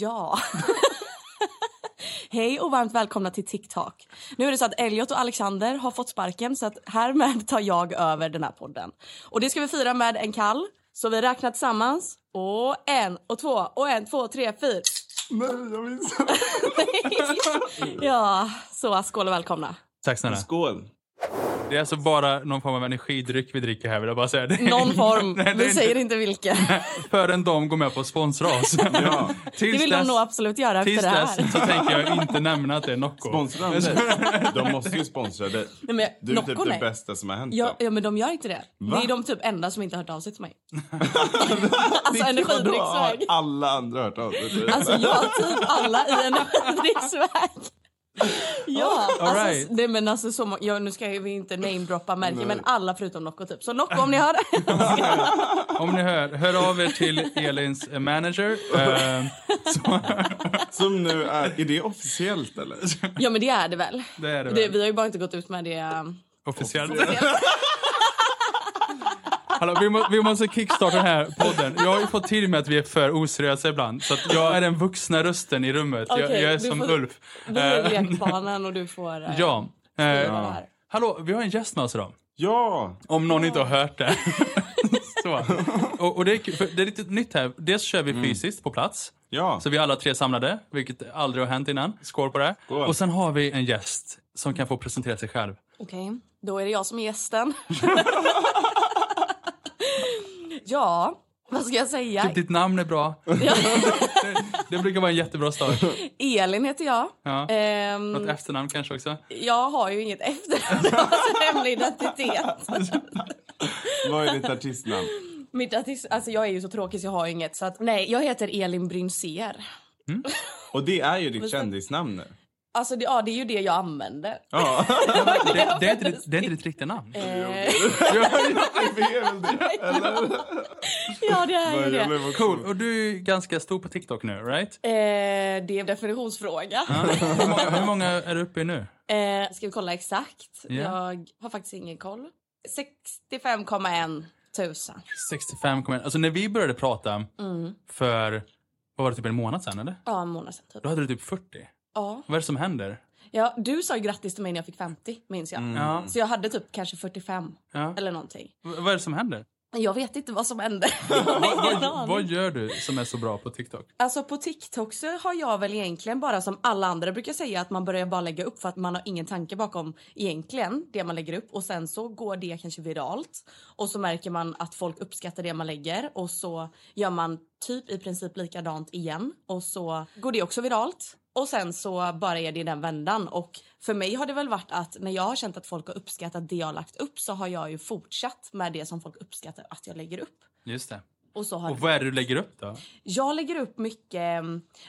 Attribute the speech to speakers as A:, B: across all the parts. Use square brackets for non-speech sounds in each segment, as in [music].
A: Ja. [laughs] Hej och varmt välkomna till TikTok. Nu är det så att Elliot och Alexander har fått sparken så att härmed tar jag över den här podden. Och det ska vi fira med en kall. Så vi räknar tillsammans. Och en och två och en, två, tre, fyra.
B: Nej, jag missade. [laughs]
A: Ja, så skål och välkomna.
C: Tack snälla.
B: Skål.
C: Det är alltså bara någon form av energidryck vi dricker här vill jag bara säga. Det
A: Någon form.
C: Nej,
A: Vi
C: inte-
A: säger inte vilken.
C: Förrän de går med på att sponsra oss.
B: Ja. [laughs]
A: Det
C: Tills
A: vill de nog absolut göra efter
C: tills
A: det här.
C: dess så tänker jag inte nämna att det är Nocco.
B: Sponsra [laughs] dem dig. De måste ju sponsra dig.
A: Nej, men
B: Du är
A: Nocco,
B: typ
A: nej.
B: det bästa som har hänt
A: Ja, ja, men de gör inte det.
B: Va?
A: Det är de typ enda som inte har hört av sig till mig. [laughs] Alltså energidrycksväg.
B: Har alla andra hört av sig?
A: Alltså jag typ alla i energidrycksväg. Ja,
C: All
A: alltså,
C: right.
A: det, men alltså så ja, nu ska vi inte namedroppa märken
B: Nej.
A: men alla förutom Nocco typ. Så Nocco om ni hör [laughs] det.
C: Om ni hör, hör av er till Elins eh, manager. Eh, [laughs] så,
B: Som nu är... Är det officiellt eller?
A: Ja men det är det väl.
C: det är det
A: Det,
C: väl.
A: vi har ju bara inte gått ut med det. um,
C: Officiellt. Hallå, vi, må, vi måste kickstarta den här podden. Jag har ju fått till med att vi är för oseriösa ibland. Så att jag är den vuxna rösten i rummet. jag,
A: Okej,
C: jag är som
A: får-
C: Ulf.
A: Vi är
C: Eh,
A: lekbanan och du får uh,
C: ja. Eh, hallå, vi har en gäst med oss idag.
B: Ja!
C: Om någon inte har hört det. [laughs] så. Och, och det, är, det är lite nytt här. Dels kör vi fysiskt på plats.
B: Ja.
C: Så vi är alla tre samlade, vilket aldrig har hänt innan. Skål på det.
B: Skål.
C: Och sen har vi en gäst som kan få presentera sig själv.
A: Okej, då är det jag som är gästen. [laughs] ja, vad ska jag säga?
C: Typ ditt namn är bra.
A: Ja.
C: Det, [laughs] det brukar vara en jättebra start.
A: Elin heter jag.
C: Ja.
A: Ehm,
C: Något efternamn kanske också.
A: jag har ju inget efternamn, jag har alltså hemlig identitet. [laughs]
B: Vad är ditt artistnamn?
A: Mitt artist, alltså jag är ju så tråkig så jag har inget. Så att, nej, jag heter Elin Brynser.
B: Och det är ju ditt kändisnamn nu.
A: Alltså det, ja, det är ju det jag använder.
B: Ja. [laughs]
C: Det, [laughs] det, är, inte ditt, det är inte ditt riktiga namn.
A: Eh, ja, [laughs] det är ju det.
C: Cool. Och du är ganska stor på TikTok nu, right?
A: Eh, det är en definitionsfråga.
C: Hur många, hur många är du uppe i nu?
A: Eh, ska vi kolla exakt?
C: Ja.
A: Jag har faktiskt ingen koll. 65,1 tusen.
C: 65 kommer Alltså när vi började prata för, vad var det, typ en månad eller?
A: Ja, en månad sedan typ.
C: Då hade du typ 40.
A: Ja.
C: Vad är det som händer?
A: ja, du sa grattis till mig när jag fick 50, minns jag.
C: Ja.
A: Så jag hade typ kanske 45
C: Ja.
A: eller någonting.
C: V- Vad är det som händer?
A: Jag vet inte vad som hände. [laughs] Jag har
C: Vad,
A: ingen
C: vad,
A: aning.
C: vad gör du som är så bra på TikTok?
A: Alltså på TikTok så har jag väl egentligen bara som alla andra brukar säga att man börjar bara lägga upp för att man har ingen tanke bakom egentligen det man lägger upp och sen så går det kanske viralt och så märker man att folk uppskattar det man lägger och så gör man typ i princip likadant igen och så går det också viralt. Och sen så bara är det i den vändan och för mig har det väl varit att när jag har känt att folk har uppskattat det jag har lagt upp så har jag ju fortsatt med det som folk uppskattar att jag lägger upp.
C: Just det.
A: Och så har
C: Och vad är det du lägger upp då?
A: jag lägger upp mycket...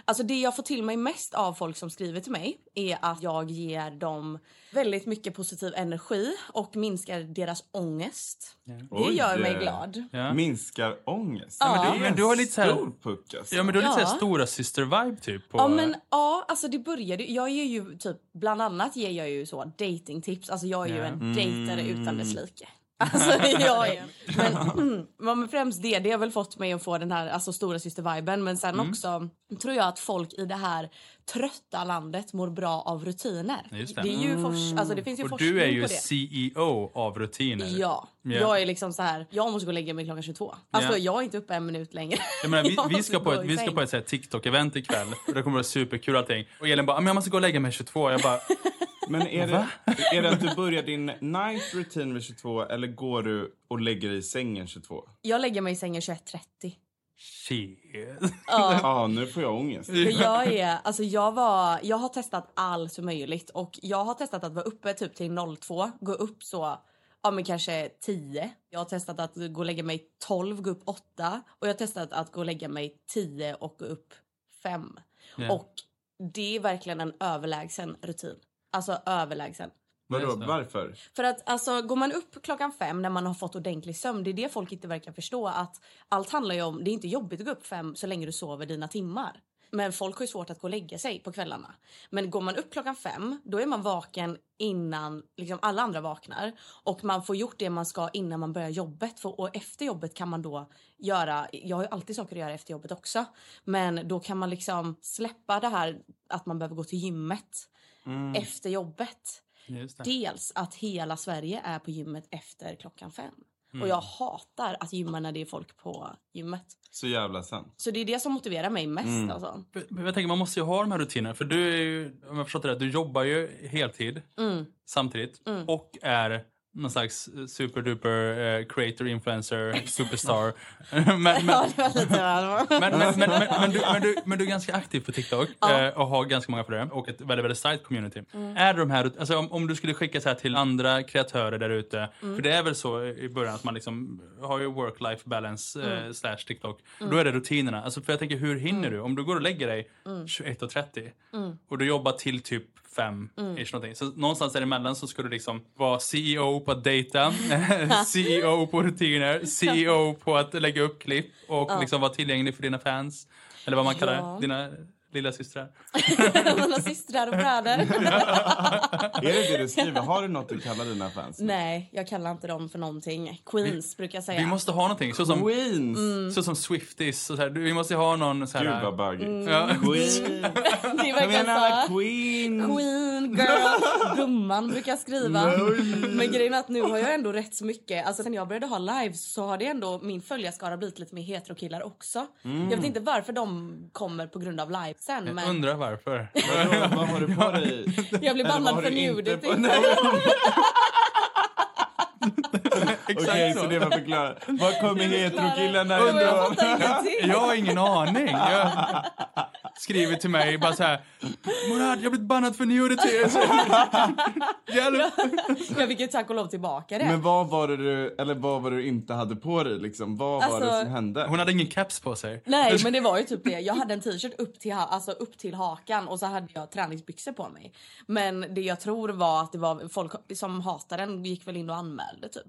A: Alltså det jag får till mig mest av folk som skriver till mig är att jag ger dem väldigt mycket positiv energi och minskar deras ångest. Det
B: Oj.
A: gör mig glad.
C: Ja.
B: Minskar ångest.
A: Ja.
B: Men det är
C: Men
B: en
C: du har lite så här-
B: stor puck alltså.
C: Ja men du har lite
A: Ja.
C: stora syster-vibe typ. På,
A: Ja men ja, alltså det började Jag ger ju typ, bland annat ger jag ju så datingtips. Alltså jag är ju
C: Ja.
A: en dejtare utan dess like. Alltså [laughs] jag är men, mm, men främst det, det har väl fått mig att få den här alltså, stora syster-viben. Men sen också tror jag att folk i det här trötta landet mår bra av rutiner.
C: Just det.
A: är ju fors- alltså, det finns ju
C: Och
A: forskning
C: du är ju
A: på det.
C: CEO av rutiner.
A: Ja,
C: Ja.
A: jag är liksom så här. Jag måste gå och lägga mig klockan 22. Alltså
C: Ja.
A: jag är inte uppe en minut längre.
C: Jag menar, vi, [laughs]
A: Jag
C: vi ska på ett, vi ska på ett TikTok-event ikväll. Och det kommer vara superkul allting. Och Elin bara, "Ah, men jag måste gå och lägga mig 22. Jag bara,
B: Men är det, är det att du börjar din night routine vid 22 eller går du och lägger dig i sängen 22?
A: Jag lägger mig i sängen 21.30.
C: shit.
A: Ja.
B: Ja, nu får jag ångest.
A: För jag är, alltså jag var, jag har testat allt möjligt och jag har testat att vara uppe typ till 02, gå upp så, ja men kanske 10. Jag har testat att gå och lägga mig 12, gå upp 8 och jag har testat att gå och lägga mig 10 och gå upp 5.
C: Ja.
A: Och det är verkligen en överlägsen rutin. Alltså överlägsen.
B: Vadå, varför?
A: För att alltså, går man upp klockan fem när man har fått ordentlig sömn, det är det folk inte verkar förstå. Att allt handlar ju om, det är inte jobbigt att gå upp fem så länge du sover dina timmar. Men folk har ju svårt att gå och lägga sig på kvällarna. Men går man upp klockan fem, då är man vaken innan liksom alla andra vaknar. Och man får gjort det man ska innan man börjar jobbet. För, och efter jobbet kan man då göra, jag har ju alltid saker att göra efter jobbet också. Men då kan man liksom släppa det här att man behöver gå till gymmet efter jobbet. Dels att hela Sverige är på gymmet efter klockan fem. Och jag hatar att gymma när det är folk på gymmet.
B: Så jävla sant.
A: Så det är det som motiverar mig mest. Alltså.
C: Men Jag tänker man måste ju ha de här rutinerna. För du är ju, om jag förstått det rätt, du jobbar ju heltid
A: Mm.
C: samtidigt. Och är någon slags superduper eh, creator, influencer, [laughs] superstar. [laughs] [laughs] men, du, men, du, men du är ganska aktiv på TikTok eh, och har ganska många följare och ett väldigt, väldigt starkt community. Är de här, alltså om, om du skulle skicka så här till andra kreatörer där ute, för det är väl så i början att man liksom har ju work-life balance eh, slash TikTok. Då är det rutinerna. Alltså för jag tänker, hur hinner du? Om du går och lägger dig 21.30 och du jobbar till typ 5 ish någonting. Så någonstans däremellan så ska du liksom vara CEO på att dejta, CEO på rutiner, CEO på att lägga upp klipp och liksom vara tillgänglig för dina fans. Eller vad man kallar
A: Ja.
C: dina lilla systrar. [laughs]
A: Mina systrar och bröder. [laughs]
B: Är det det du skriver? Har du något du kallar dina fans?
A: Nej, jag kallar inte dem för någonting. Queens brukar jag säga.
C: Vi måste ha någonting, så som,
B: Queens!
C: så som Swifties. Så här. Vi måste ha någon så här...
B: Gud vad bögigt.
C: Ja.
B: Queen! [laughs]
A: Det är verkligen så.
B: Queen!
A: Queen, girl, gumman brukar jag skriva. Men grejen är att nu har jag ändå rätt så mycket. Alltså sen jag började ha lives så har det ändå min följarskara blivit lite mer heterokillar också. Jag vet inte varför de kommer på grund av livesen
C: Jag
A: men
C: undrar varför. [laughs]
B: Vad har du på dig? [laughs]
A: jag blir
B: vad
A: bannad för nudity. [laughs]
C: Exakt
B: Okej,
C: så.
B: så det var förklarat. Var kommer heterokillarna
A: jag
B: ifrån?
C: Jag har ingen aning. Jag skriver till mig bara så här. Murad, jag har blivit bannad för nudity. [laughs] Hjälp!
A: Jag fick ju tack och lov tillbaka det.
B: Men vad var det du, eller vad var det du inte hade på dig liksom? Vad var det
A: Alltså-
B: som hände?
C: Hon hade ingen caps på sig.
A: Nej men det var ju typ det. Jag hade en t-shirt upp till, alltså upp till hakan och så hade jag träningsbyxor på mig. Men det jag tror var att det var folk som hatade den gick väl in och anmälde typ.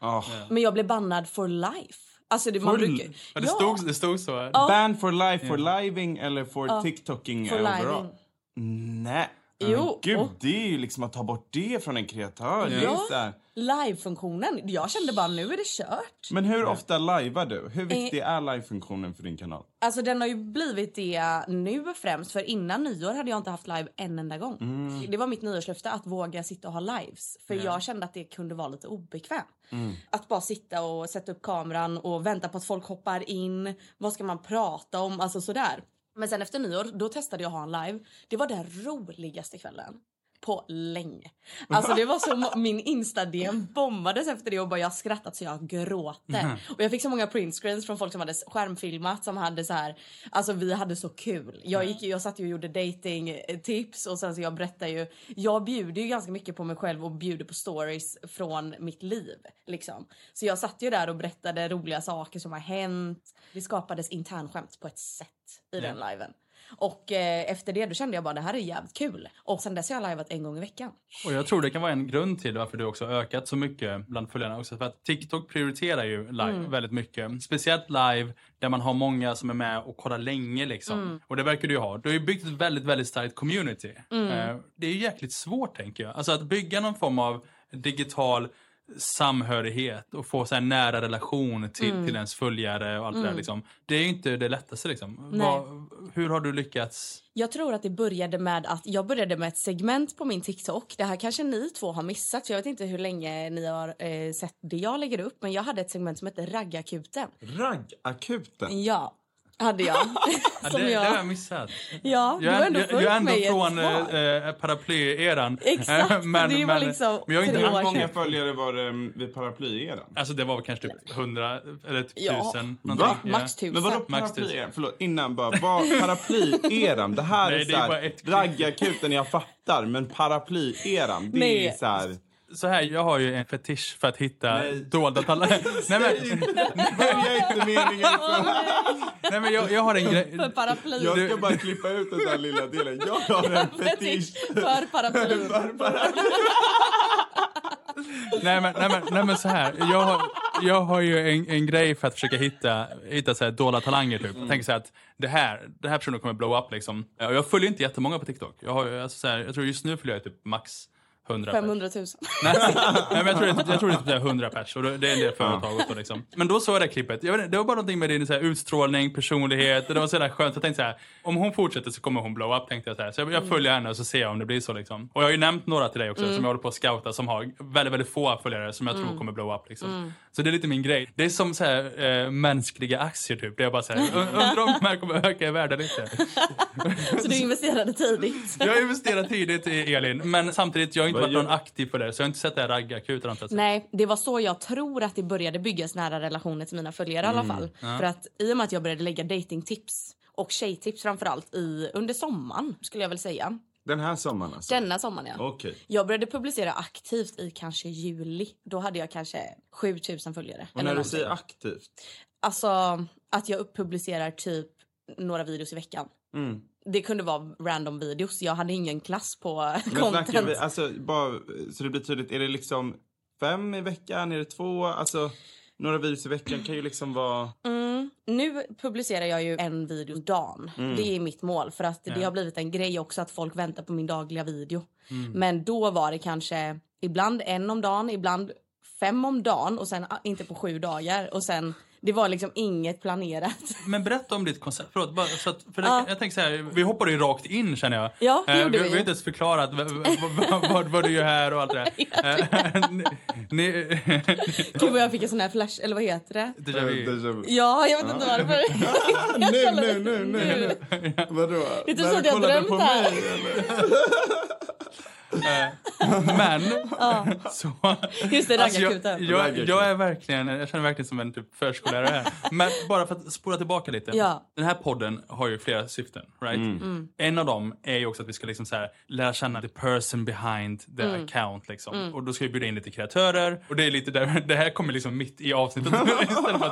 B: Ah.
A: Men jag blev bannad for life. Alltså det, man brukar...
C: Ja, det, stod, det stod så. Här.
B: Ban for life, for living eller for tiktoking
A: For
B: overall?
A: living.
B: Nej.
A: Jo,
B: Gud,
A: och-
B: det är ju liksom att ta bort det från en kreatör.
A: Ja. Live-funktionen. Jag kände bara nu är det kört.
B: Men hur ofta livar du? Hur viktig är live-funktionen för din kanal?
A: Alltså den har ju blivit det nu främst för innan nyår hade jag inte haft live en enda gång. Det var mitt nyårslöfte att våga sitta och ha lives. För jag kände att det kunde vara lite obekvämt. Att bara sitta och sätta upp kameran och vänta på att folk hoppar in. Vad ska man prata om? Alltså sådär. Men sen efter nyår då testade jag att ha en live. Det var den roligaste kvällen. På länge. Alltså det var så min insta-DM bombades efter det och bara jag skrattat så jag gråter. Och jag fick så många printscreens från folk som hade skärmfilmat som hade så här, alltså vi hade så kul. Jag gick ju- jag satt ju och gjorde dating tips och sen så jag berättar ju, jag bjuder ju ganska mycket på mig själv och bjuder på stories från mitt liv liksom. Så jag satt ju där och berättade roliga saker som har hänt. Det skapades internskämt på ett sätt i den liven. Och eh, efter det då kände jag bara det här är jävligt kul. Och sen dess har jag livat en gång i veckan.
C: Och jag tror det kan vara en grund till varför du också har ökat så mycket bland följarna också. För att TikTok prioriterar ju live
A: Mm.
C: väldigt mycket. Speciellt live där man har många som är med och kollar länge liksom.
A: Mm.
C: Och det verkar du ju ha. Du har ju byggt ett väldigt, väldigt starkt community.
A: Mm.
C: Eh, Det är ju jäkligt svårt tänker jag. Alltså att bygga någon form av digital samhörighet och få så här nära relation till,
A: Mm.
C: till ens följare och allt det där liksom. Det är ju inte det lättaste liksom. Vad, hur har du lyckats?
A: Jag tror att det började med att jag började med ett segment på min TikTok. Det här kanske ni två har missat. För jag vet inte hur länge ni har eh, sett det jag lägger upp. Men jag hade ett segment som hette Raggakuten.
B: Raggakuten?
A: Ja, hade jag. [laughs]
C: Ja, [laughs] det, det har
A: jag.
C: jag missat.
A: Ja, du
C: Jag
A: har
C: är,
A: ändå
C: jag, jag är ändå
A: mig
C: från äh, paraplyeran. [laughs]
A: Exakt,
C: Eh, men,
A: det var
C: men,
A: liksom
C: men jag har inte
A: år
B: många följare var det um, vid paraplyeran?
C: Alltså det var kanske typ 100 eller typ
A: Ja.
C: 1000.
B: Va?
C: Ja.
A: Max tusen.
B: Men vadå
C: Max
B: paraplyeran? Förlåt, innan bara. Vad paraplyeran? Det här
C: Nej,
B: är
C: det är bara
B: såhär,
C: ett klipp.
B: raggakuten jag fattar, men paraplyeran, det
A: Nej.
B: är såhär...
C: Så här, jag har ju en fetisch för att hitta
B: Nej.
C: dolda talanger. [laughs] nej men,
B: Börja inte meningen så. [laughs]
C: nej men jag, jag har en grej.
A: För paraply.
B: Jag ska bara klippa ut den där lilla delen. Jag har en [laughs] fetisch.
A: För paraply.
C: Nej men, nej, men, nej men så här. Jag har, jag har ju en, en grej för att försöka hitta, hitta så här dolda talanger. Typ. Jag tänker så här att det här, den här personen kommer blow up. Liksom. Jag följer inte jättemånga på TikTok. Jag, har, alltså, så här, jag tror just nu följer jag typ max 100 pers.
A: 500 000.
C: Nej, [laughs] nej, men jag tror, det, jag tror det är typ 100 pers och det är en del företag också liksom. Men då såg jag det klippet. Jag vet, det var bara någonting med din så här, utstrålning, personlighet. Det var så jävla skönt. Jag tänkte så här, om hon fortsätter så kommer hon blow up tänkte jag så här. Så jag, jag följer henne och så ser jag om det blir så liksom. Och jag har ju nämnt några till dig också som jag håller på att scouta som har väldigt, väldigt få följare som jag tror kommer blow up liksom. Så det är lite min grej. Det är som så här, eh, mänskliga aktier typ. Det är bara så här, "Und- undrar om de här kommer öka i värde lite. [laughs]
A: Så du investerade tidigt.
C: Jag har investerat tidigt i Elin, men samtidigt, jag har inte
B: Vad
C: varit någon aktiv på det. Så jag har inte sett det här sett.
A: Nej, det var så jag tror att det började byggas nära relationer till mina följare i alla fall. För att i och med att jag började lägga datingtips och tjejtips framförallt i, under sommaren skulle jag väl säga.
B: Den här sommaren alltså?
A: Denna sommaren ja.
B: Okej.
A: Jag började publicera aktivt i kanske juli. Då hade jag kanske 7000 följare.
B: Och när du säger aktivt?
A: Alltså att jag publicerar typ några videos i veckan.
B: Mm.
A: Det kunde vara random videos. Jag hade ingen klass på [laughs]
B: Men
A: content.
B: vi, alltså bara så det blir tydligt, är det liksom fem i veckan? Är det två? Alltså några videos i veckan kan ju liksom vara...
A: Mm. Nu publicerar jag ju en video dagen.
B: Mm.
A: Det är mitt mål. För att det har blivit en grej också att folk väntar på min dagliga video.
B: Mm.
A: Men då var det kanske ibland en om dagen, ibland fem om dagen och sen ah, inte på sju dagar. Och sen, det var liksom inget planerat. [laughs]
C: Men berätta om ditt koncept. Förlåt, bara så att, för det,
A: Ja.
C: jag tänker så här, vi hoppade ju rakt in känner jag.
A: Ja, det
C: Eh,
A: gjorde
C: vi,
A: vi.
C: vi har inte ens förklarat vad, vad, du gör här och allt det där. [laughs] Eh, ni, ni, [laughs]
A: Gud vad jag fick en sån här flash, eller vad heter det?
C: déjà vu.
B: Déjà vu.
A: Ja, jag vet inte varför.
B: Nu, nu, nu, nu, nu. Vadå?
A: Det är typ
B: När
A: så att jag drömt här.
B: Eller?
C: Men, så...
A: Just det,
C: Alltså, jag, jag, jag är verkligen, jag känner verkligen som en typ förskollärare här. Men bara för att spola tillbaka lite.
A: Ja.
C: Den här podden har ju flera syften, right?
A: Mm.
C: En av dem är ju också att vi ska liksom så här, lära känna the person behind the
A: Mm.
C: account. Liksom. Och då ska vi bjuda in lite kreatörer. Och det är lite där, [laughs] det här kommer liksom mitt i avsnittet. [laughs]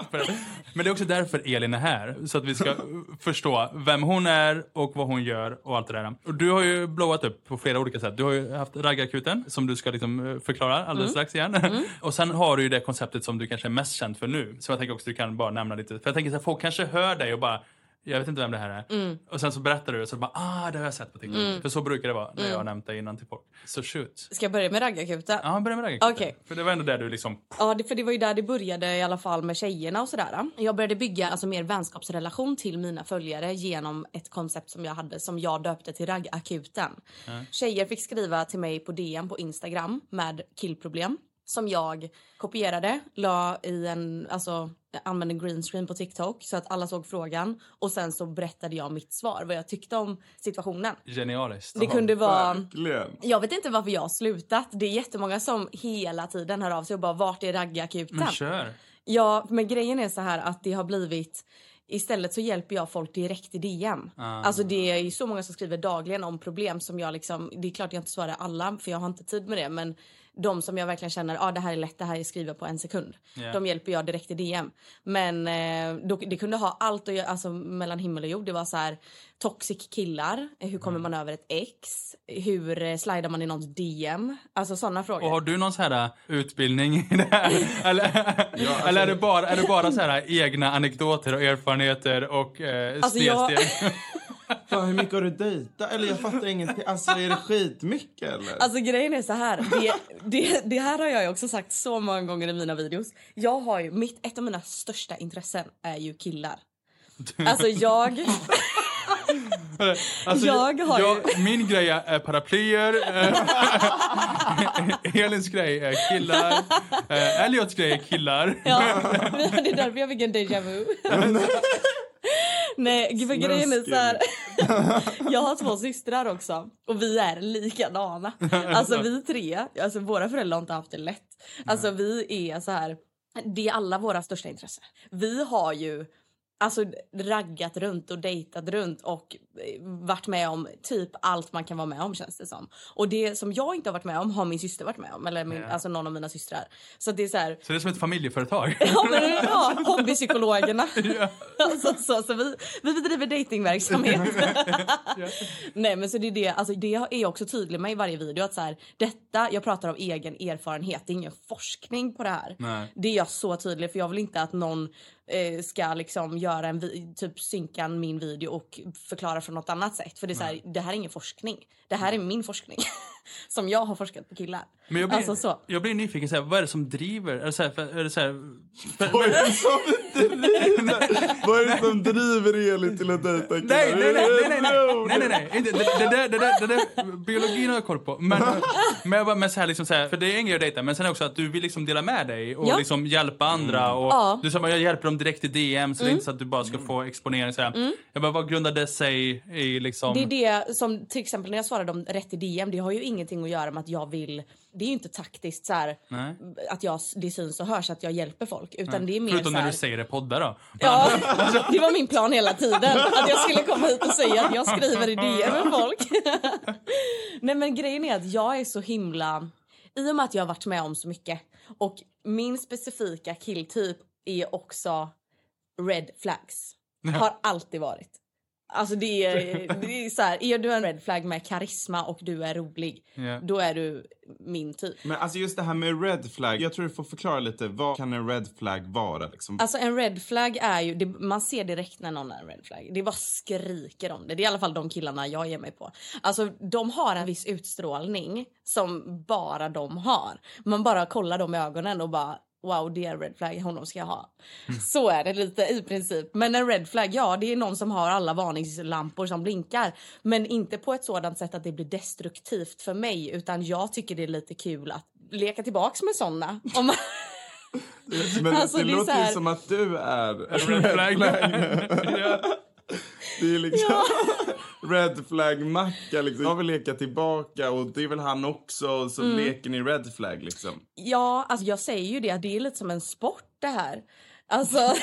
C: [laughs] men det är också därför Elin är här. Så att vi ska förstå vem hon är och vad hon gör och allt det där. Och du har ju blowat upp på flera olika sätt. Du har ju haft raggarkuten som du ska liksom eh, förklara alldeles
A: Mm.
C: strax igen. [laughs] och sen har du ju det konceptet som du kanske är mest känd för nu. Så jag tänker också att du kan bara nämna lite. För jag tänker så här, folk kanske hör dig och bara jag vet inte vem det här är.
A: Mm.
C: Och sen så berättar du och så bara ah det har jag sett på TikTok. För så brukar det vara när
A: Mm.
C: jag har nämnt dig innan till folk. Så shoot.
A: Ska jag börja med raggarkuten?
C: Ja, börja med raggarkuten.
A: Okej.
C: För det var ändå där du liksom...
A: Ja, det, för det var ju där det började i alla fall med tjejerna och sådär. Jag började bygga alltså mer vänskapsrelation till mina följare genom ett koncept som jag hade som jag döpte till raggakuten. Tjejer fick skriva till mig på DM på Instagram med killproblem som jag kopierade, la i en, alltså jag använde green screen på TikTok så att alla såg frågan och sen så berättade jag mitt svar, vad jag tyckte om situationen.
C: Genialiskt.
A: Det kunde vara
B: Verkligen.
A: jag vet inte varför jag har slutat. Det är jättemånga som hela tiden hör av sig och bara vart är raggakuten?
C: Men kör.
A: Ja, men grejen är så här att det har blivit Istället så hjälper jag folk direkt i DM.
C: Ah.
A: Alltså det är ju så många som skriver dagligen om problem som jag liksom, det är klart jag inte svarar alla för jag har inte tid med det men de som jag verkligen känner, ja ah, det här är lätt, det här är skriva på en sekund.
C: Ja.
A: De hjälper jag direkt i DM. Men eh, då, det kunde ha allt göra, alltså mellan himmel och jord. Det var så här toxic killar, eh, hur kommer man över ett ex? Hur eh, slidar man i någons DM? Alltså sådana frågor.
C: Och har du någon så här äh, utbildning i det här? [laughs] Eller, [laughs]
B: alltså-
C: eller är, det bara, är det bara så här äh, egna anekdoter och erfarenheter och eh,
A: Alltså, jag-
C: snedsteg? [laughs]
B: Fan, hur mycket har du dejtat? Eller jag fattar ingenting. Alltså är det skitmycket eller?
A: Alltså grejen är så här. Det, det, det här har jag ju också sagt så många gånger i mina videos. Jag har ju, mitt, ett av mina största intressen är ju killar. Alltså jag...
C: Alltså,
A: Jag har ju-
C: jag, Min grej är paraplyer. eh, [laughs] Elins grej är killar. Eh, Elliots grej är killar.
A: Ja, det är därför jag fick en déjà vu. [laughs] Nej, för grejen är så här. [laughs] Jag har två systrar också och vi är likadana. Alltså vi tre, alltså våra föräldrar har inte haft det lätt. Alltså vi är så här, det är alla våra största intressen. Vi har ju alltså raggat runt och dejtat runt och eh, varit med om typ allt man kan vara med om känns det som. Och det som jag inte har varit med om har min syster varit med om. Eller min,
C: Ja.
A: alltså någon av mina systrar. Så det är så här,
C: Så det är som ett familjeföretag? [laughs]
A: Ja, men, ja, hobbypsykologerna. [laughs] alltså, så, så vi, vi bedriver datingverksamhet. [laughs] Nej men så det är det, alltså, det är jag också tydlig med i varje video att så här, detta, jag pratar av egen erfarenhet, det är ingen forskning på det här.
C: Nej.
A: Det är jag så tydlig för jag vill inte att någon eh, ska liksom göra en typ synka min video och förklara från något annat sätt. För det är så här, det här är ingen forskning det här är mm. min forskning. [laughs] som jag har forskat på killar.
C: Men jag blir,
A: alltså, så.
C: Jag blir nyfiken, så här, vad är det som driver? Är det så här, är det så här, för,
B: vad, är det som driver? vad är det som driver Elin till att dejta killar?
C: Nej, nej, nej, nej, nej, nej, nej, nej. Det, det, det, biologin har jag koll på. Men, men jag bara, men så här, liksom, så här, för det är en grej att dejta, men sen också att du vill liksom dela med dig och
A: ja.
C: liksom hjälpa andra. Mm. Och,
A: ja.
C: Du sa, jag hjälper dem direkt i DM, så mm. det är mm. inte så att du bara ska få exponering. Så här. Mm. Jag bara, vad grundar det sig i liksom?
A: Det är det som till exempel när jag svarar svarade om rätt i DM, det har ju ingenting att göra med att jag vill, det är ju inte taktiskt så här, att jag, det syns och hörs att jag hjälper folk. Utan det är mer
C: Förutom
A: så här,
C: när du säger det i poddar då.
A: Ja, [laughs] [laughs] det var min plan hela tiden. Att jag skulle komma hit och säga att jag skriver i DM med folk. [laughs] Nej men grejen är att jag är så himla... I och med att jag har varit med om så mycket och min specifika killtyp är också red flags. Har alltid varit. Alltså det är, det är så här, är du en red flag med karisma och du är rolig,
C: Ja.
A: då är du min typ.
B: Men alltså just det här med red flag, jag tror du får förklara lite. Vad kan en red flag vara liksom?
A: Alltså en red flag är ju, det, man ser direkt när någon är en red flag. Det bara skriker om det. Det är i alla fall de killarna jag ger mig på. Alltså de har en viss utstrålning som bara de har. Man bara kollar dem i ögonen och bara wow det är en red flag, honom ska jag ha. Så är det lite i princip. Men en red flag, ja det är någon som har alla varningslampor som blinkar. Men inte på ett sådant sätt att det blir destruktivt för mig utan jag tycker det är lite kul att leka tillbaks med såna. Om man... [laughs]
B: Men
A: alltså,
B: det,
A: det
B: låter
A: här-
B: som att du är [laughs]
C: Red flag. [laughs] ja.
B: Det är liksom [laughs] red flag macka liksom. Jag vill leka tillbaka och det är väl han också och så
A: Mm.
B: leker ni red flag liksom.
A: Ja, alltså jag säger ju det att det är lite som en sport det här. Alltså, [laughs]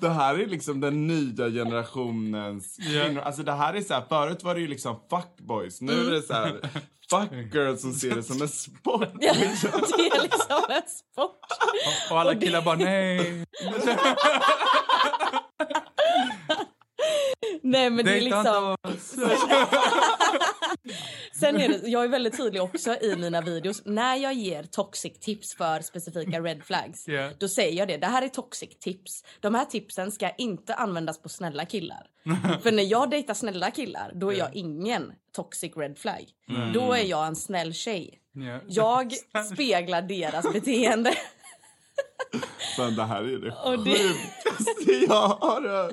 B: Det här är liksom den nya generationens
C: Ja.
B: kvinnor. Alltså det här är så här, förut var det ju liksom fuckboys. Nu är det så här fuck girls som ser det som en sport.
A: ja, det är liksom en sport.
C: Och alla killar bara nej. [laughs]
A: Nej men det är liksom... [laughs] Sen är det, jag är väldigt tydlig också i mina videos. När jag ger toxic tips för specifika red flags.
C: Ja.
A: Då säger jag det. Det här är toxic tips. De här tipsen ska inte användas på snälla killar. [laughs] för när jag dejtar snälla killar, då är jag ingen toxic red flag. Då är jag en snäll tjej.
C: Ja.
A: Jag [laughs] speglar deras beteende.
B: Men det här är det
A: Och det-
B: sjukaste jag har hört.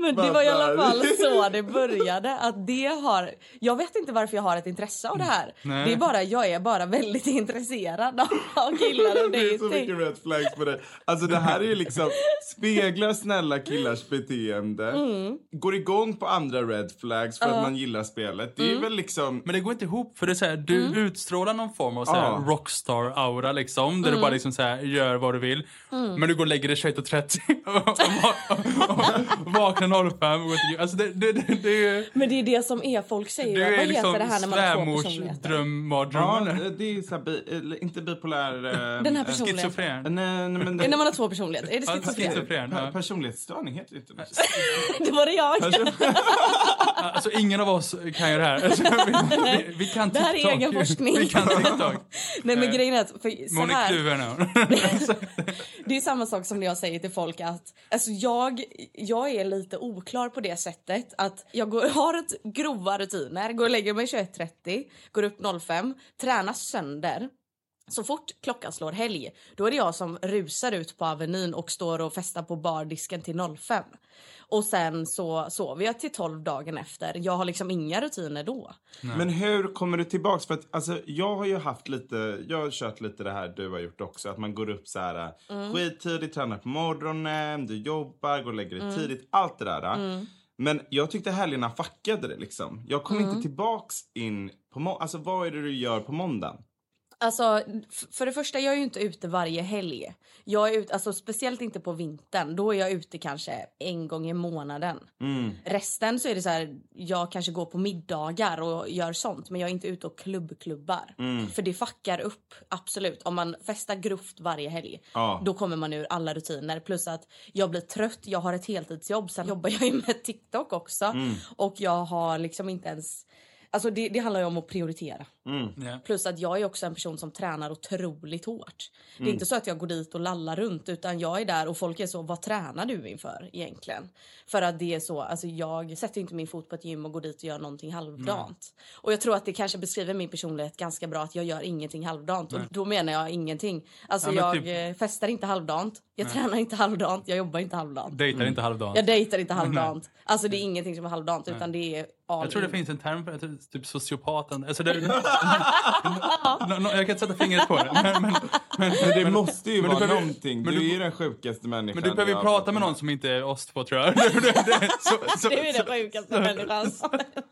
A: Men det var i alla fall så [laughs] det började. Att det har, jag vet inte varför jag har ett intresse av det här.
C: Nej.
A: Det är bara, jag är bara väldigt [laughs] intresserad av, killar och [laughs]
B: Det är så
A: dejting.
B: mycket red flags på det. Alltså det här är ju liksom speglar snälla killars beteende.
A: Mm.
B: Går igång på andra red flags för att man gillar spelet. Det är
A: Mm.
B: väl liksom
C: Men det går inte ihop för det är så här, du utstrålar någon form av så här rockstar-aura liksom. Där
A: Mm.
C: du bara liksom så här, gör vad du vill. Men du går och lägger dig 21.30 och, och, och, och vaknar 05 och går till Alltså det, det, det, det är ju...
A: Men det är det som är, folk säger ju,
C: är
A: vad
C: liksom
A: heter det här när man har två personligheter?
C: dröm-mardröm.
B: Ja, det är så här, bi, inte bipolär... eh, [laughs]
A: Den här personligheten.
C: Schizofren.
B: Nej, nej, men
A: Är
B: det,
A: när man har två personligheter? Är det schizofren?
C: schizofren. Ja.
B: personlighetsstörning heter det inte [laughs] det.
A: Det var det jag. [laughs]
C: Alltså ingen av oss kan göra det här. Alltså, vi, vi, vi kan
A: Det här är
C: TikTok.
A: egen forskning.
C: Vi kan TikTok.
A: Nej men
C: Eh,
A: grejen är att, för, så
C: Moni
A: här,
C: kluven
A: det är samma sak som när jag säger till folk att alltså jag, jag är lite oklar på det sättet att jag går, [laughs] har ett grova rutiner, går och lägger mig 21.30, går upp 05, tränar sönder. Så fort klockan slår helg, då är det jag som rusar ut på Avenyn och står och festar på bardisken till 05. Och sen så sover jag till 12 dagen efter. Jag har liksom inga rutiner då.
B: Men hur kommer du tillbaks? För att alltså, jag har ju haft lite, jag har kört lite det här du har gjort också. Att man går upp så här
A: Mm.
B: skittidigt, tränar på morgonen, du jobbar, går och lägger dig
A: Mm.
B: tidigt. Allt det där. Men jag tyckte helgerna fuckade det liksom. Jag kom
A: Mm.
B: inte tillbaks in på Alltså vad är det du gör på måndagen?
A: Alltså, för det första, jag är ju inte ute varje helg. Jag är ute, alltså, speciellt inte på vintern. Då är jag ute kanske en gång i månaden.
B: Mm.
A: Resten så är det så här, jag kanske går på middagar och gör sånt. Men jag är inte ute och klubbklubbar.
B: Mm.
A: För det fuckar upp, absolut. Om man festar grovt varje helg,
B: Ja.
A: då kommer man ur alla rutiner. Plus att jag blir trött, jag har ett heltidsjobb. Sen jobbar jag ju med TikTok också.
B: Mm.
A: Och jag har liksom inte ens... Alltså det, det handlar ju om att prioritera.
C: Ja.
A: Plus att jag är också en person som tränar otroligt hårt. Det
B: Mm.
A: är inte så att jag går dit och lallar runt utan jag är där och folk är så, vad tränar du inför egentligen? För att det är så, alltså jag sätter inte min fot på ett gym och går dit och gör någonting halvdant. Och jag tror att det kanske beskriver min personlighet ganska bra att jag gör ingenting halvdant. Och då menar jag ingenting. Alltså
C: Ja,
A: jag
C: typ-
A: eh, festar inte halvdant, jag tränar inte halvdant, jag jobbar inte halvdant.
C: Dejtar inte halvdant.
A: Jag dejtar inte halvdant. Alltså det är ingenting som är halvdant utan det är all
C: Jag tror det
A: in.
C: finns en term för det, typ sociopaten. Alltså det, [laughs] Nå- nå- jag kan inte sätta fingret på det. Men, men, men,
B: Men det måste ju
C: men du
B: vara
C: behöver-
B: någonting.
C: men
B: du,
C: du-
B: är den sjukaste människan.
C: men du behöver ju prata med någon som inte är oss två tror jag. [laughs] Det
A: är den sjukaste människan.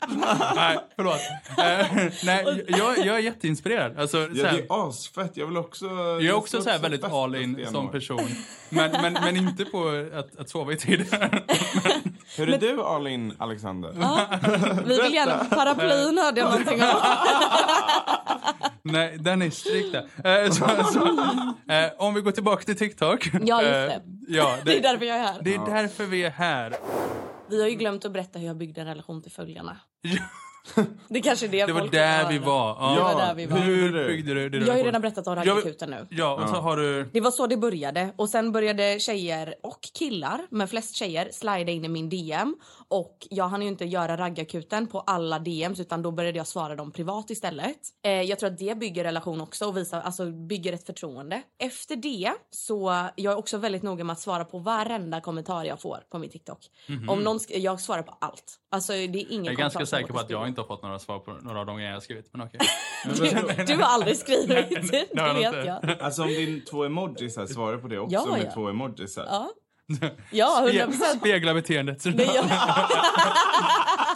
A: [laughs]
C: nej, förlåt. Eh, nej, jag, jag är jätteinspirerad. Alltså,
B: Ja, det är asfett. Jag vill också...
C: jag är också så väldigt all in som person. Men, men, men inte på att, att sova i tid. [laughs]
B: Hur är du all in, Alexander?
A: Vi vill gärna, paraplyn hörde jag [laughs] någonting om. [laughs]
C: Nej, den är strikt där. Eh, så, så, eh, om vi går tillbaka till TikTok.
A: Ja, just
C: Eh,
A: det.
C: ja,
A: Det är därför jag är här.
C: det är därför vi är här.
A: Vi har ju glömt att berätta hur jag byggde en relation till följarna. [laughs] Det kanske är det
C: Det var där vi var. Ja.
A: Det var där vi var.
C: Hur
B: du?
C: byggde du din
A: Jag har ju redan berättat om raggakuten nu.
C: Ja, och så har du...
A: Det var så det började. Och sen började tjejer och killar, men flest tjejer, slida in i min DM. Och jag hann ju inte göra raggakuten på alla DMs utan då började jag svara dem privat istället. Eh, jag tror att det bygger relation också och visar, alltså bygger ett förtroende. Efter det så jag är också väldigt noga med att svara på varenda kommentar jag får på min TikTok. Om någon jag svarar på allt. Alltså det är ingen.
C: Jag är ganska säker på att jag inte har fått några svar på några av de grejer jag har skrivit. Men okej. [laughs]
A: Du, du har aldrig skrivit, [laughs] det
C: Det har jag
A: vet jag.
B: Alltså om din två emojis här, svara på det också
A: Ja,
B: med
A: ja.
B: två emojis här.
A: Ja, ja [laughs] 100 procent.
C: Spegla beteendet.
A: Jag, [laughs]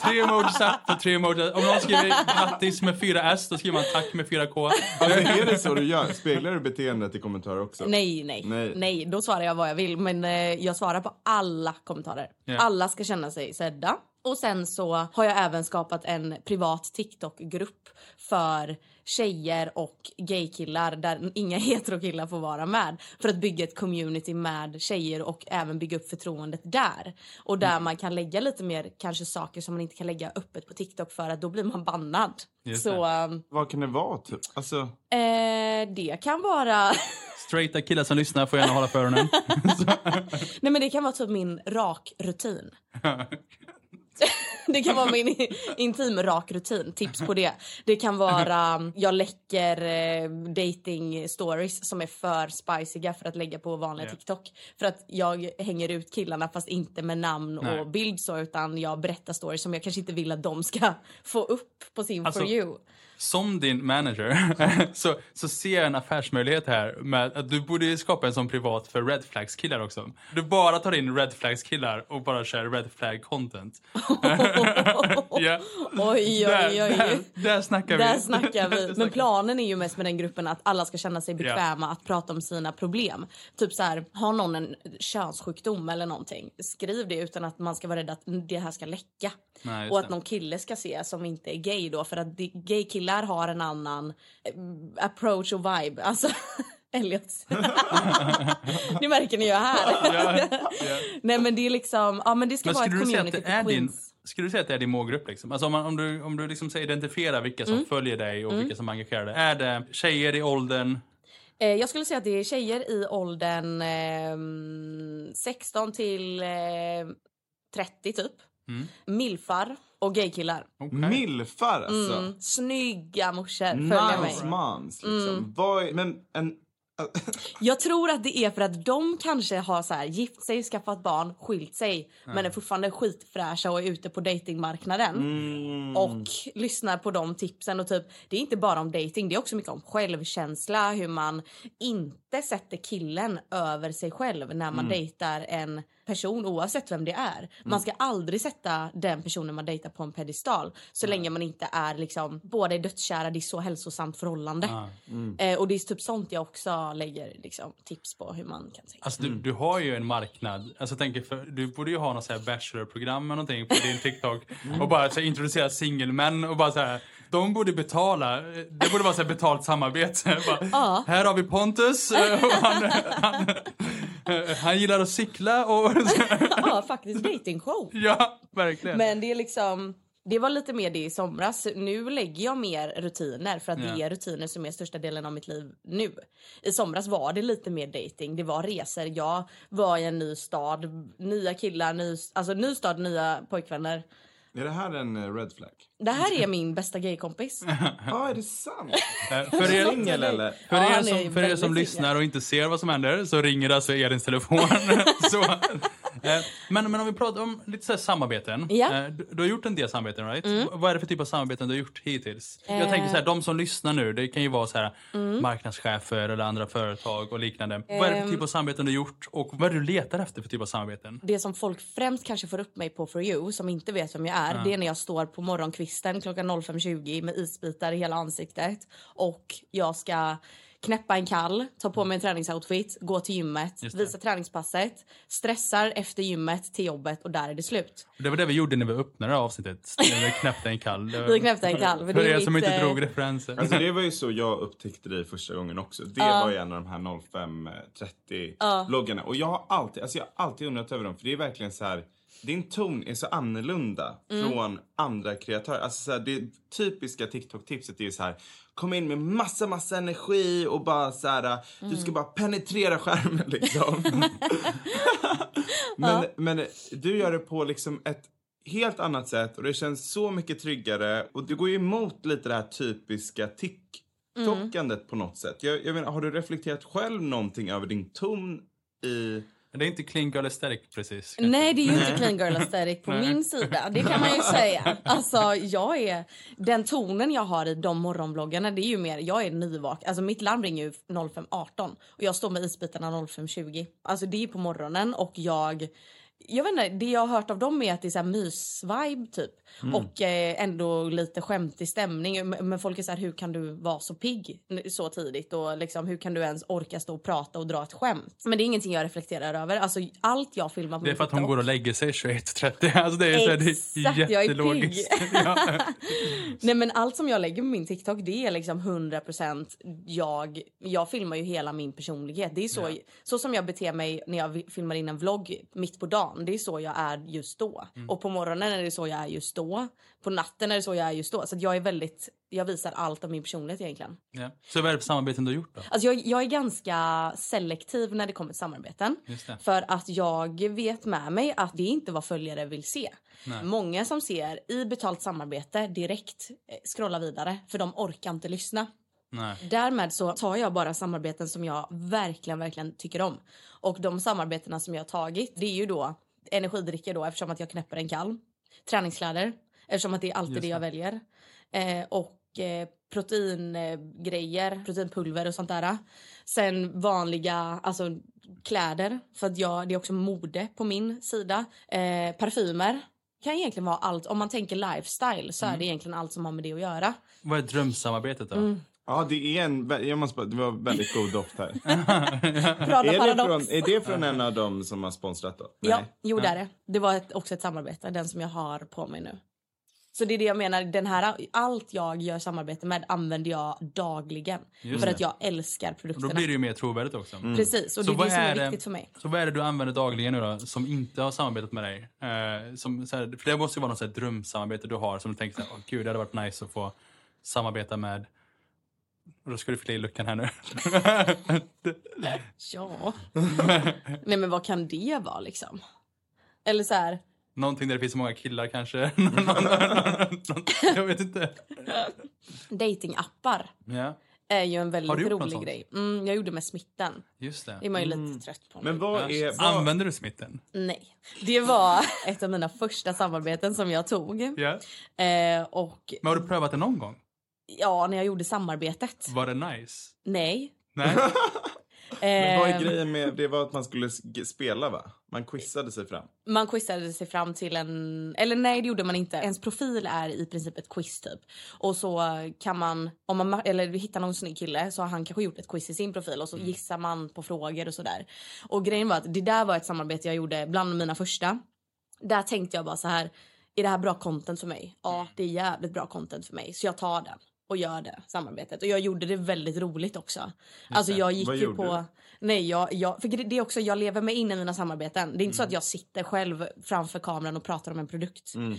C: tre emojis för tre emojis. Om någon skriver grattis med fyra S, då skriver man tack med fyra K.
B: Alltså, är det så du gör? Speglar du beteendet i kommentarer också?
A: nej, nej,
B: Nej.
A: nej. Då svarar jag vad jag vill. Men eh, jag svarar på alla kommentarer.
C: Ja.
A: Alla ska känna sig sedda. Och sen så har jag även skapat en privat TikTok-grupp för tjejer och gaykillar där inga [laughs] heterokillar får vara med. För att bygga ett community med tjejer och även bygga upp förtroendet där. Och där
C: Mm.
A: man kan lägga lite mer kanske saker som man inte kan lägga öppet på TikTok för att då blir man bannad.
C: Just
A: så eh,
B: Vad kan det vara typ? Alltså,
A: eh, det kan vara [laughs]
C: Straighta killar som lyssnar får gärna hålla för öronen. [laughs]
A: Nej men det kan vara typ min rakrutin. Det kan vara min intim rakrutin. Tips på det. Det kan vara jag läcker eh, dating stories som är för spiciga för att lägga på vanliga
C: Ja.
A: TikTok. För att jag hänger ut killarna fast inte med namn
C: Nej.
A: och bild så utan jag berättar stories som jag kanske inte vill att de ska få upp på sin
C: Alltså,
A: For You.
C: Som din manager [laughs] så, så ser jag en affärsmöjlighet här med att du borde skapa en sån privat för red flags killar också. Du bara tar in red flags killar och bara kör red flag content. [laughs] ja.
A: Oj,
C: Där,
A: oj, oj.
C: där, där snackar vi.
A: Där snackar vi. [laughs] Men planen är ju mest med den gruppen att alla ska känna sig bekväma att prata om sina problem. Typ så här, har någon en könssjukdom eller någonting, skriv det utan att man ska vara rädd att det här ska läcka.
C: Nej,
A: och att
C: det.
A: någon kille ska se som inte är gay då för att de- gay-killar har en annan eh, approach och vibe. Alltså [laughs] Elliot. [laughs] nu märker ni ju här.
C: Ja, ja.
A: Nej men det är liksom, ja men det ska
C: Men
A: vara ett
C: skulle du säga att
A: community för
C: din,
A: queens.
C: skulle du säga att det är din målgrupp? Liksom? Alltså om, man, om du, om du liksom identifierar vilka
A: Mm.
C: som följer dig och vilka som är engagerade. Är det tjejer i åldern?
A: Eh, jag skulle säga att det är tjejer i åldern eh, 16 till eh, 30 typ.
C: Mm.
A: Milfar och gaykillar.
C: Okej.
B: milfar alltså.
A: Mm. Snygga morsor följer mig.
B: Moms liksom.
A: Mm.
B: Är, men en... [laughs]
A: Jag tror att det är för att de kanske har så här, gift sig, skaffat barn, skilt sig men är fortfarande skitfräscha och är ute på datingmarknaden.
B: Mm.
A: Och lyssnar på de tipsen. Och typ, det är inte bara om dating, det är också mycket om självkänsla. Hur man inte sätter killen över sig själv när man dejtar en person oavsett vem det är. Man ska aldrig sätta den personen man dejtar på en pedestal så länge man inte är liksom båda är dödskära, det är så hälsosamt förhållande.
C: Ja.
A: Eh, och det är typ sånt jag också lägger liksom, tips på hur man kan tänka.
C: Alltså du, du har ju en marknad. Alltså, tänker för, du borde ju ha något så här bachelorprogram eller någonting på din TikTok. [laughs] Och bara så här, introducera singelmän och bara så här. De borde betala. Det borde vara så här betalt samarbete. [laughs] Bara,
A: Ja.
C: Här har vi Pontus. [laughs] och Han, han, [laughs] han gillar att cykla och... [laughs]
A: ja, faktiskt dating-show.
C: Ja, verkligen.
A: Men det är liksom... Det var lite mer det i somras. Nu lägger jag mer rutiner för att
C: Ja.
A: det är rutiner som är största delen av mitt liv nu. I somras var det lite mer dating. Det var resor. Jag var i en ny stad, nya killar, ny, alltså ny stad, nya pojkvänner.
B: Är det här en eh, red flag?
A: Det här är min bästa gaykompis. [laughs]
B: Ja, är det sant?
C: Eh, för er, [laughs]
B: Singel eller?
C: För,
A: Ja,
C: er som, för er som lyssnar och inte ser vad som händer så ringer alltså Elins telefon. [laughs] så, men, men om vi pratar om lite så samarbeten.
A: Ja. Mm.
C: Eh, du, du har gjort en del samarbeten, right? V- Vad är det för typ av samarbeten du har gjort hittills? Jag
A: Eh.
C: tänker så här, de som lyssnar nu, det kan ju vara så här
A: Mm.
C: marknadschefer eller andra företag och liknande. vad är det för
A: Ehm.
C: typ av samarbeten du har gjort och vad är det du letar efter för typ av samarbeten?
A: Det som folk främst kanske får upp mig på For You, som inte vet vem jag är, det är när jag står på morgonkvisten klockan 05.20 med isbitar i hela ansiktet och jag ska knäppa en kall, ta på mig en träningsoutfit, gå till gymmet, visa träningspasset, stressar efter gymmet till jobbet och där är det slut.
C: Det var det vi gjorde när vi öppnade avsnittet. När vi knäppte en kall. [laughs]
A: Vi knäppte en kall. För
C: För er som inte
A: eh,
C: drog referenser.
B: Alltså det var ju så jag upptäckte dig första gången också. Det var ju en av de här 05.30 loggarna. Och jag har alltid, alltså jag har alltid undrat över dem för det är verkligen så här. Din ton är så annorlunda från andra kreatörer. Alltså så här, det typiska TikTok-tipset är ju så här. Kom in med massa, massa energi och bara så här. Du ska bara penetrera skärmen liksom. [laughs] men, men du gör det på liksom ett helt annat sätt och det känns så mycket tryggare. Och du går ju emot lite det här typiska TikTokandet på något sätt. Jag, jag menar, har du reflekterat själv någonting över din ton i...
C: Det är inte clean girl aesthetic precis. kanske.
A: Nej, det är ju inte clean girl aesthetic på min sida. Det kan man ju [laughs] säga. Alltså, jag är... Den tonen jag har i de morgonbloggarna, det är ju mer... Jag är nyvaken. Alltså, mitt larm ringer ju 05.18 och jag står med isbitarna 05.20. Alltså, det är på morgonen och jag... Jag vet inte, det jag har hört av dem är att det är så här mys-vibe typ. Och eh, ändå lite skämtig stämning. Men folk är så här, hur kan du vara så pigg så tidigt? Och liksom, hur kan du ens orka stå och prata och dra ett skämt? Men det är ingenting jag reflekterar över. Alltså allt jag filmar på
C: Det är för att hon går och lägger sig 21.30. Alltså det är, så här, det är
A: Exakt, jag är
C: jättelogiskt. [laughs] ja.
A: Nej men allt som jag lägger på min TikTok det är liksom 100% jag. Jag filmar ju hela min personlighet. Det är så, så som jag beter mig när jag filmar in en vlogg mitt på dagen. Det är så jag är just då. Och på morgonen är det så jag är just då. På natten är det så jag är just då. Så jag är väldigt, jag visar allt av min personlighet egentligen.
C: Ja. Så vad är det för samarbeten du har gjort då?
A: Alltså jag, jag är ganska selektiv när det kommer till samarbeten. För att jag vet med mig att det är inte vad följare vill se. Många som ser i betalt samarbete direkt eh, scrolla vidare för de orkar inte lyssna.
C: Nej.
A: Därmed så tar jag bara samarbeten som jag verkligen, verkligen tycker om. Och de samarbetena som jag har tagit det är ju då energidrycker då eftersom att jag knäpper en kall. Träningskläder eftersom att det är alltid
C: Just
A: det jag
C: det.
A: väljer. Eh, och eh, proteingrejer, proteinpulver och sånt där. Sen vanliga alltså, kläder för att jag, det är också mode på min sida. Eh, parfymer kan egentligen vara allt. Om man tänker lifestyle så är det egentligen allt som har med det att göra.
C: Vad är drömsamarbetet då?
A: Mm.
B: Ja, det är en... Jag måste bara, det var väldigt god doft här. [laughs] Är, det från, är det från en av dem som har sponsrat då?
A: Ja,
B: Nej.
A: jo det är det. Det var ett, också ett samarbete, den som jag har på mig nu. Så det är det jag menar, den här, allt jag gör samarbete med använder jag dagligen.
C: Just
A: för
C: det.
A: att jag älskar produkterna.
C: då blir det ju mer trovärdigt också.
A: Precis, och det
C: Så
A: är det som är,
C: är det-
A: viktigt för mig.
C: Så vad är det du använder dagligen nu då, som inte har samarbetat med dig? Eh, som, så här, för det måste ju vara något så här drömsamarbete du har som du tänker så här, åh gud det hade varit nice att få samarbeta med. Och då ska du fylla i luckan här nu. [laughs]
A: Ja. Nej men vad kan det vara liksom? Eller så här,
C: Någonting där det finns så många killar kanske. [laughs] jag vet inte.
A: datingappar
C: Ja,
A: är ju en
C: Har
A: väldigt rolig grej. Mm, jag gjorde med smitten.
C: just det.
A: Det är man ju lite trött på.
B: Men vad är... Vad,
C: Använder du smitten?
A: Nej. Det var ett av mina första samarbeten som jag tog.
C: Ja.
A: Eh, och
C: Men har du prövat det någon gång?
A: Ja, när jag gjorde samarbetet.
C: Var det nice?
A: Nej.
C: Nej? [laughs]
B: Men vad är
A: Ehm,
B: grejen med det var att man skulle spela va? Man quizade sig fram.
A: Man quizade sig fram till en... Eller nej, det gjorde man inte. Ens profil är i princip ett quiz typ. Och så kan man... Om man ma- eller hittar någon snygg kille så har han kanske gjort ett quiz i sin profil och så gissar man på frågor och sådär. Och grejen var att det där var ett samarbete jag gjorde bland mina första. Där tänkte jag bara så här. Är det här bra content för mig? Ja, det är jävligt bra content för mig. Så jag tar den och gör det samarbetet. Och jag gjorde det väldigt roligt också. Alltså jag gick ju på...
B: du?
A: Nej, jag, jag, för det är också, jag lever mig in i mina samarbeten. Det är inte så
B: Mm.
A: att jag sitter själv framför kameran och pratar om en produkt.
B: Mm.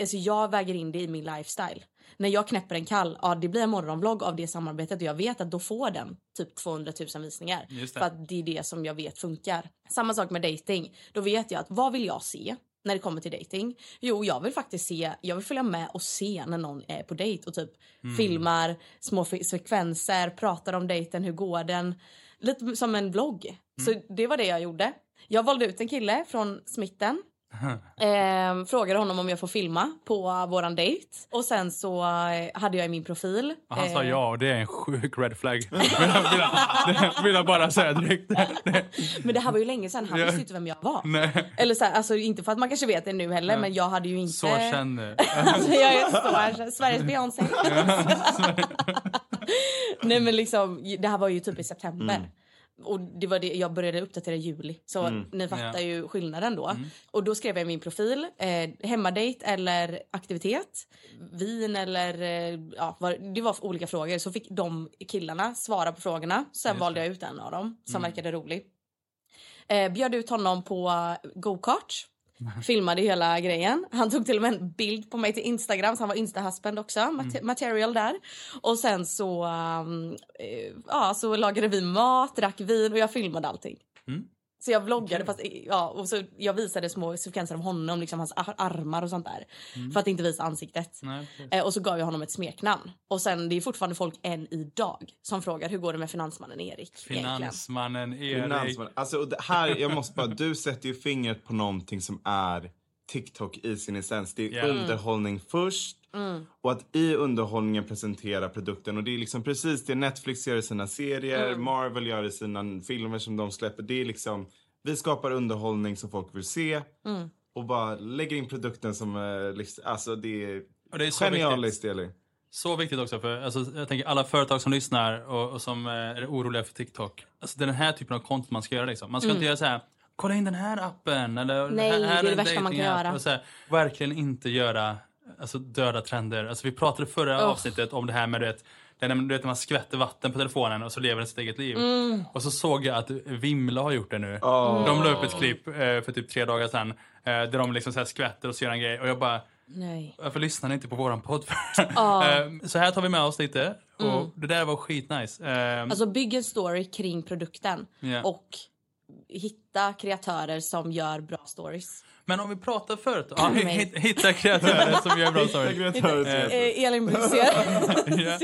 A: Alltså jag väger in det i min lifestyle. När jag knäpper en kall, ja det blir en morgonvlogg av det samarbetet och jag vet att då får den typ 200 000 visningar.
C: Just.
A: För att det är det som jag vet funkar. Samma sak med dating. Då vet jag att vad vill jag se? När det kommer till dating. Jo, jag vill faktiskt se, jag vill följa med och se när någon är på dejt och typ filmar små sekvenser, pratar om dejten, hur går den? Lite som en vlogg. Så det var det jag gjorde. Jag valde ut en kille från smitten. [laughs] Eh, frågade honom om jag får filma på våran dejt. Och sen så eh, hade jag i min profil.
C: Och han sa
A: eh,
C: ja och det är en sjuk red flag. [laughs] Vill jag, vill jag, det vill jag bara säga direkt. [laughs]
A: Men det här var ju länge sedan. Han visste ju inte vem jag var.
C: Nej,
A: Eller så här, alltså inte för att man kanske vet det nu heller, men jag hade ju inte...
C: så känner
A: Alltså jag är så Sveriges Beyoncé. Nej men liksom, det här var ju typ i september. Och det var det, jag började uppdatera i juli. Så ni fattar
C: Ja.
A: ju skillnaden då. Och då skrev jag i min profil, eh, hemmadejt eller aktivitet. Vin eller, eh, ja vad- det var olika frågor. Så fick de killarna svara på frågorna. Sen
C: Just
A: valde jag ut en av dem som verkade rolig. Eh, bjöd ut honom på go-kart. Filmade hela grejen. Han tog till och med en bild på mig till Instagram så han var instahusband också. Mat- Material där. Och sen så, um, eh, ja, så lagade vi mat, drack vin och jag filmade allting.
C: Mm.
A: Så jag vloggade fast, ja, och så jag visade små sekvenser av honom, liksom hans ar- armar och sånt där. För att inte visa ansiktet.
C: Nej.
A: Eh, och så gav jag honom ett smeknamn. Och sen det är fortfarande folk än idag som frågar hur går det med finansmannen Erik?
C: Finansmannen Erik.
B: Finansman. Alltså, det här, jag måste bara, du sätter ju fingret på någonting som är TikTok i sin essens. Det är.
C: Mm.
B: underhållning först och att i underhållningen presentera produkten. Och det är liksom precis det Netflix gör i sina serier,
A: Mm.
B: Marvel gör i sina filmer som de släpper. Det är liksom, vi skapar underhållning som folk vill se
A: Mm.
B: och bara lägger in produkten som, eh, alltså det är,
C: Och det är så
B: genialiskt Elin.
C: Så viktigt också för alltså, jag tänker alla företag som lyssnar och, och som eh, är oroliga för TikTok. Alltså det är den här typen av content man ska göra liksom. Man ska inte göra så här. Kolla in den här appen eller
A: Mm. Nej,
C: här,
A: det är
C: här
A: det värsta man kan
C: datingapp."
A: göra.
C: Och så här, verkligen inte göra alltså, döda trender. Alltså, vi pratade förra
A: Ugh.
C: avsnittet om det här med du vet, det är när man, du vet, när man skvätter vatten på telefonen och så lever den sitt eget liv.
A: Mm.
C: Och så såg jag att Vimla har gjort det nu.
B: Oh.
C: De la upp ett klipp eh, för typ tre dagar sedan eh, där de liksom så här skvätter och så gör en grej. Och jag bara,
A: Nej.
C: varför lyssnar ni inte på våran podd? [laughs] Eh, så här tar vi med oss lite. Och Det där var skitnice. Eh,
A: Alltså bygg en story kring produkten
C: Ja.
A: och hitta kreatörer som gör bra stories.
C: Men om vi pratar företag. Ja, hit- hitta kreatörer som gör bra
B: som
C: Eh,
A: Eh, Elin Buxier. [laughs]
C: Ja.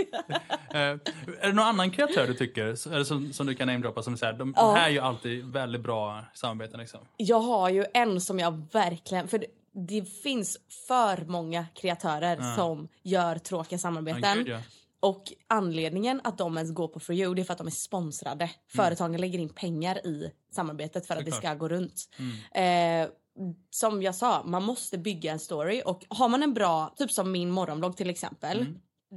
C: Eh, är det någon annan kreatör du tycker eller som, som du kan namedroppa som säger de,
A: Ja.
C: de här är ju alltid väldigt bra samarbeten liksom.
A: jag har ju en som jag verkligen... För det- det finns för många kreatörer som gör tråkiga
C: Ja,
A: samarbeten.
C: ja.
A: Och anledningen att de ens går på For You det är för att de är sponsrade. Företagen lägger in pengar i samarbetet för att det
C: Såklart.
A: ska gå runt. Eh, som jag sa, man måste bygga en story. Och har man en bra, typ som min morgonblogg till exempel.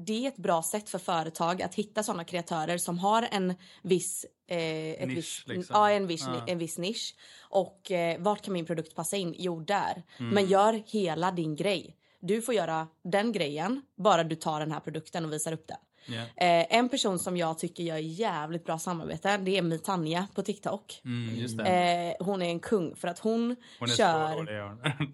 A: Det är ett bra sätt för företag att hitta såna kreatörer som har en viss... Eh,
C: Nisch,
A: viss
C: liksom.
A: Ja, en viss,
C: Ja.
A: en viss nisch. Och eh, vart kan min produkt passa in? Jo, där.
C: Mm.
A: Men gör hela din grej. Du får göra den grejen, bara du tar den här produkten och visar upp den.
C: Ja.
A: Eh, en person som jag tycker gör jävligt bra samarbete det är Mitanja på TikTok.
C: Mm.
A: Eh, hon är en kung för att hon,
C: Hon
A: kör...
C: hon.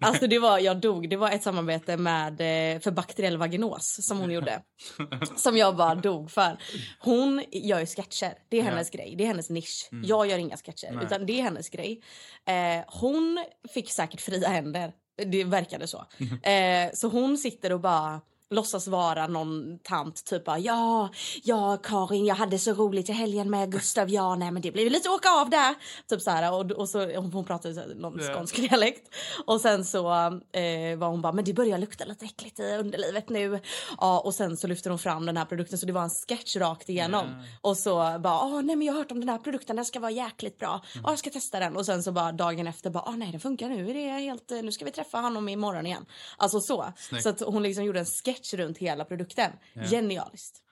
C: [laughs]
A: Alltså det var, jag dog. Det var ett samarbete med, eh, för bakteriell vaginos som hon gjorde. [laughs] som jag bara dog för. Hon gör ju sketcher. Det är hennes grej. Det är hennes nisch. Jag gör inga sketcher.
C: Nej.
A: Utan det är hennes grej. Eh, hon fick säkert fria händer. Det verkade så. [laughs] Eh, så hon sitter och bara låtsas vara någon tant. Typ bara, ja, ja Karin, jag hade så roligt i helgen med Gustav. Ja, nej men det blev lite åka av där. Typ så här och, och så hon här, någon
C: Ja.
A: skånsk dialekt. Och sen så eh, var hon bara, men det börjar lukta lite äckligt i underlivet nu. Ja, och sen så lyfter hon fram den här produkten så det var en sketch rakt igenom.
C: Ja.
A: Och så bara, åh nej men jag har hört om den här produkten, den ska vara jäkligt bra. Ja, jag ska testa den. Och sen så bara dagen efter bara, åh nej den funkar nu, är det helt, nu ska vi träffa honom imorgon igen. Alltså så.
C: Snyggt.
A: Så att hon liksom gjorde en sketch runt hela produkten. Genialiskt.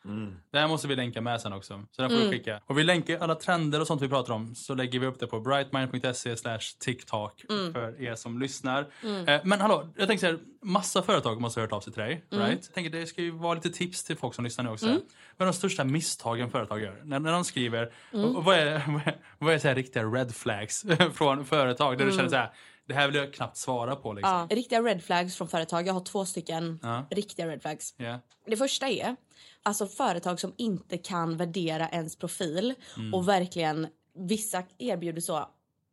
C: Det här måste vi länka med sen också. Så den får
A: Mm.
C: vi skicka. Och vi länkar alla trender och sånt vi pratar om. Så lägger vi upp det på brightmind.se slash TikTok
A: Mm.
C: för er som lyssnar. Eh, men hallå, jag tänker så här. Massa företag måste ha hört av sig till dig.
A: Mm.
C: Right? Jag tänker det ska ju vara lite tips till folk som lyssnar nu också. Vad är de största misstagen företag gör? När, när de skriver,
A: Mm.
C: vad är, vad [laughs] är, vad är så här riktiga red flags [laughs] från företag? Där du känner så här, det här vill jag knappt svara på liksom.
A: Ja, riktiga red flags från företag. Jag har två stycken
C: Ja.
A: riktiga red flags.
C: Ja.
A: Det första är alltså företag som inte kan värdera ens profil
C: Mm.
A: och verkligen vissa erbjuder så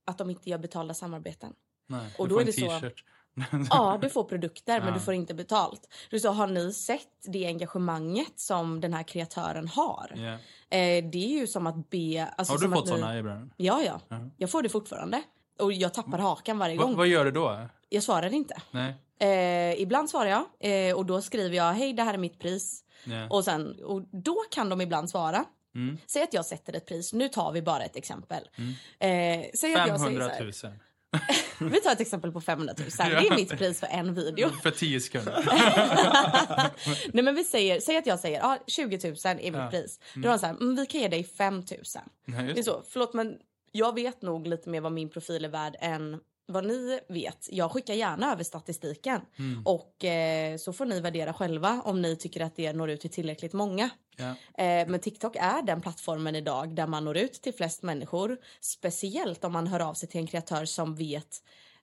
A: att de inte gör betalda samarbeten.
C: Nej,
A: Och då är det så-. Ja, du får produkter men
C: Ja.
A: du får inte betalt. Du sa, har ni sett det engagemanget som den här kreatören har?
C: Ja.
A: Eh, det är ju som att be... Alltså
C: Har du fått
A: ni-
C: såna erbjudanden?
A: Ja, ja.
C: Ja.
A: Jag får det fortfarande. Och jag tappar hakan varje
C: Va,
A: gång.
C: vad gör du då?
A: Jag svarar inte.
C: Nej.
A: Eh, ibland svarar jag eh, och då skriver jag hej det här är mitt pris.
C: Ja.
A: Och, sen, och då kan de ibland svara.
C: Mm.
A: Säg att jag sätter ett pris. Nu tar vi bara ett exempel. Eh, jag säger
C: 500
A: så
C: 000.
A: här, [laughs] Vi tar ett exempel på 500 000. Det är mitt pris för en video. [laughs]
C: För 10 sekunder. [laughs]
A: Nej men vi säger, säg att jag säger ah, 20 000 är mitt
C: Ja.
A: pris. Då är de så här, mm, vi kan ge dig 5 000.
C: Nej,
A: Det är så, förlåt men jag vet nog lite mer vad min profil är värd än vad ni vet. Jag skickar gärna över statistiken.
C: Mm.
A: Och eh, så får ni värdera själva om ni tycker att det når ut till tillräckligt många.
C: Ja.
A: Eh, men TikTok är den plattformen idag där man når ut till flest människor. Speciellt om man hör av sig till en kreatör som vet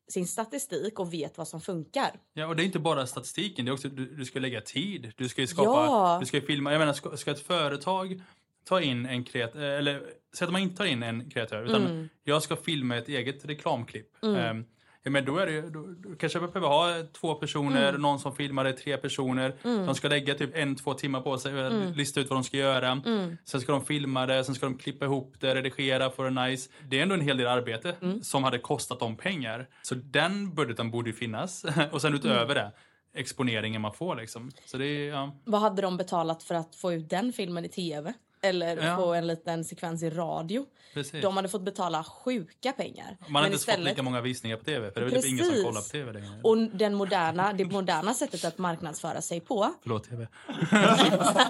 A: sin statistik och vet vad som funkar.
C: ja, och det är inte bara statistiken. Det är också, du, du ska lägga tid. Du ska skapa,
A: Ja.
C: du ska filma. Jag menar, ska, ska ett företag ta in en kreatör, eller säg att man inte tar in en kreatör, utan
A: Mm.
C: jag ska filma ett eget reklamklipp. Um, ja, men då, är det, då, då kanske jag behöver ha två personer,
A: Mm.
C: någon som filmar det, tre personer. De ska lägga typ en, två timmar på sig och
A: Mm.
C: lista ut vad de ska göra. Sen ska de filma det, sen ska de klippa ihop det, redigera, få det nice. Det är ändå en hel del arbete
A: Mm.
C: som hade kostat dem pengar. Så den budgeten borde ju finnas. [laughs] och sen utöver det, exponeringen man får liksom. Så det ja.
A: Vad hade de betalat för att få ut den filmen i tv? Eller
C: Ja.
A: få en liten sekvens i radio?
C: Precis.
A: De hade fått betala sjuka pengar.
C: Man har
A: Men
C: inte ens fått lika många visningar på tv, för det är väl typ ingen som
A: Precis.
C: på tv längre.
A: Och den moderna, det moderna sättet att marknadsföra sig på
C: Förlåt tv. [laughs]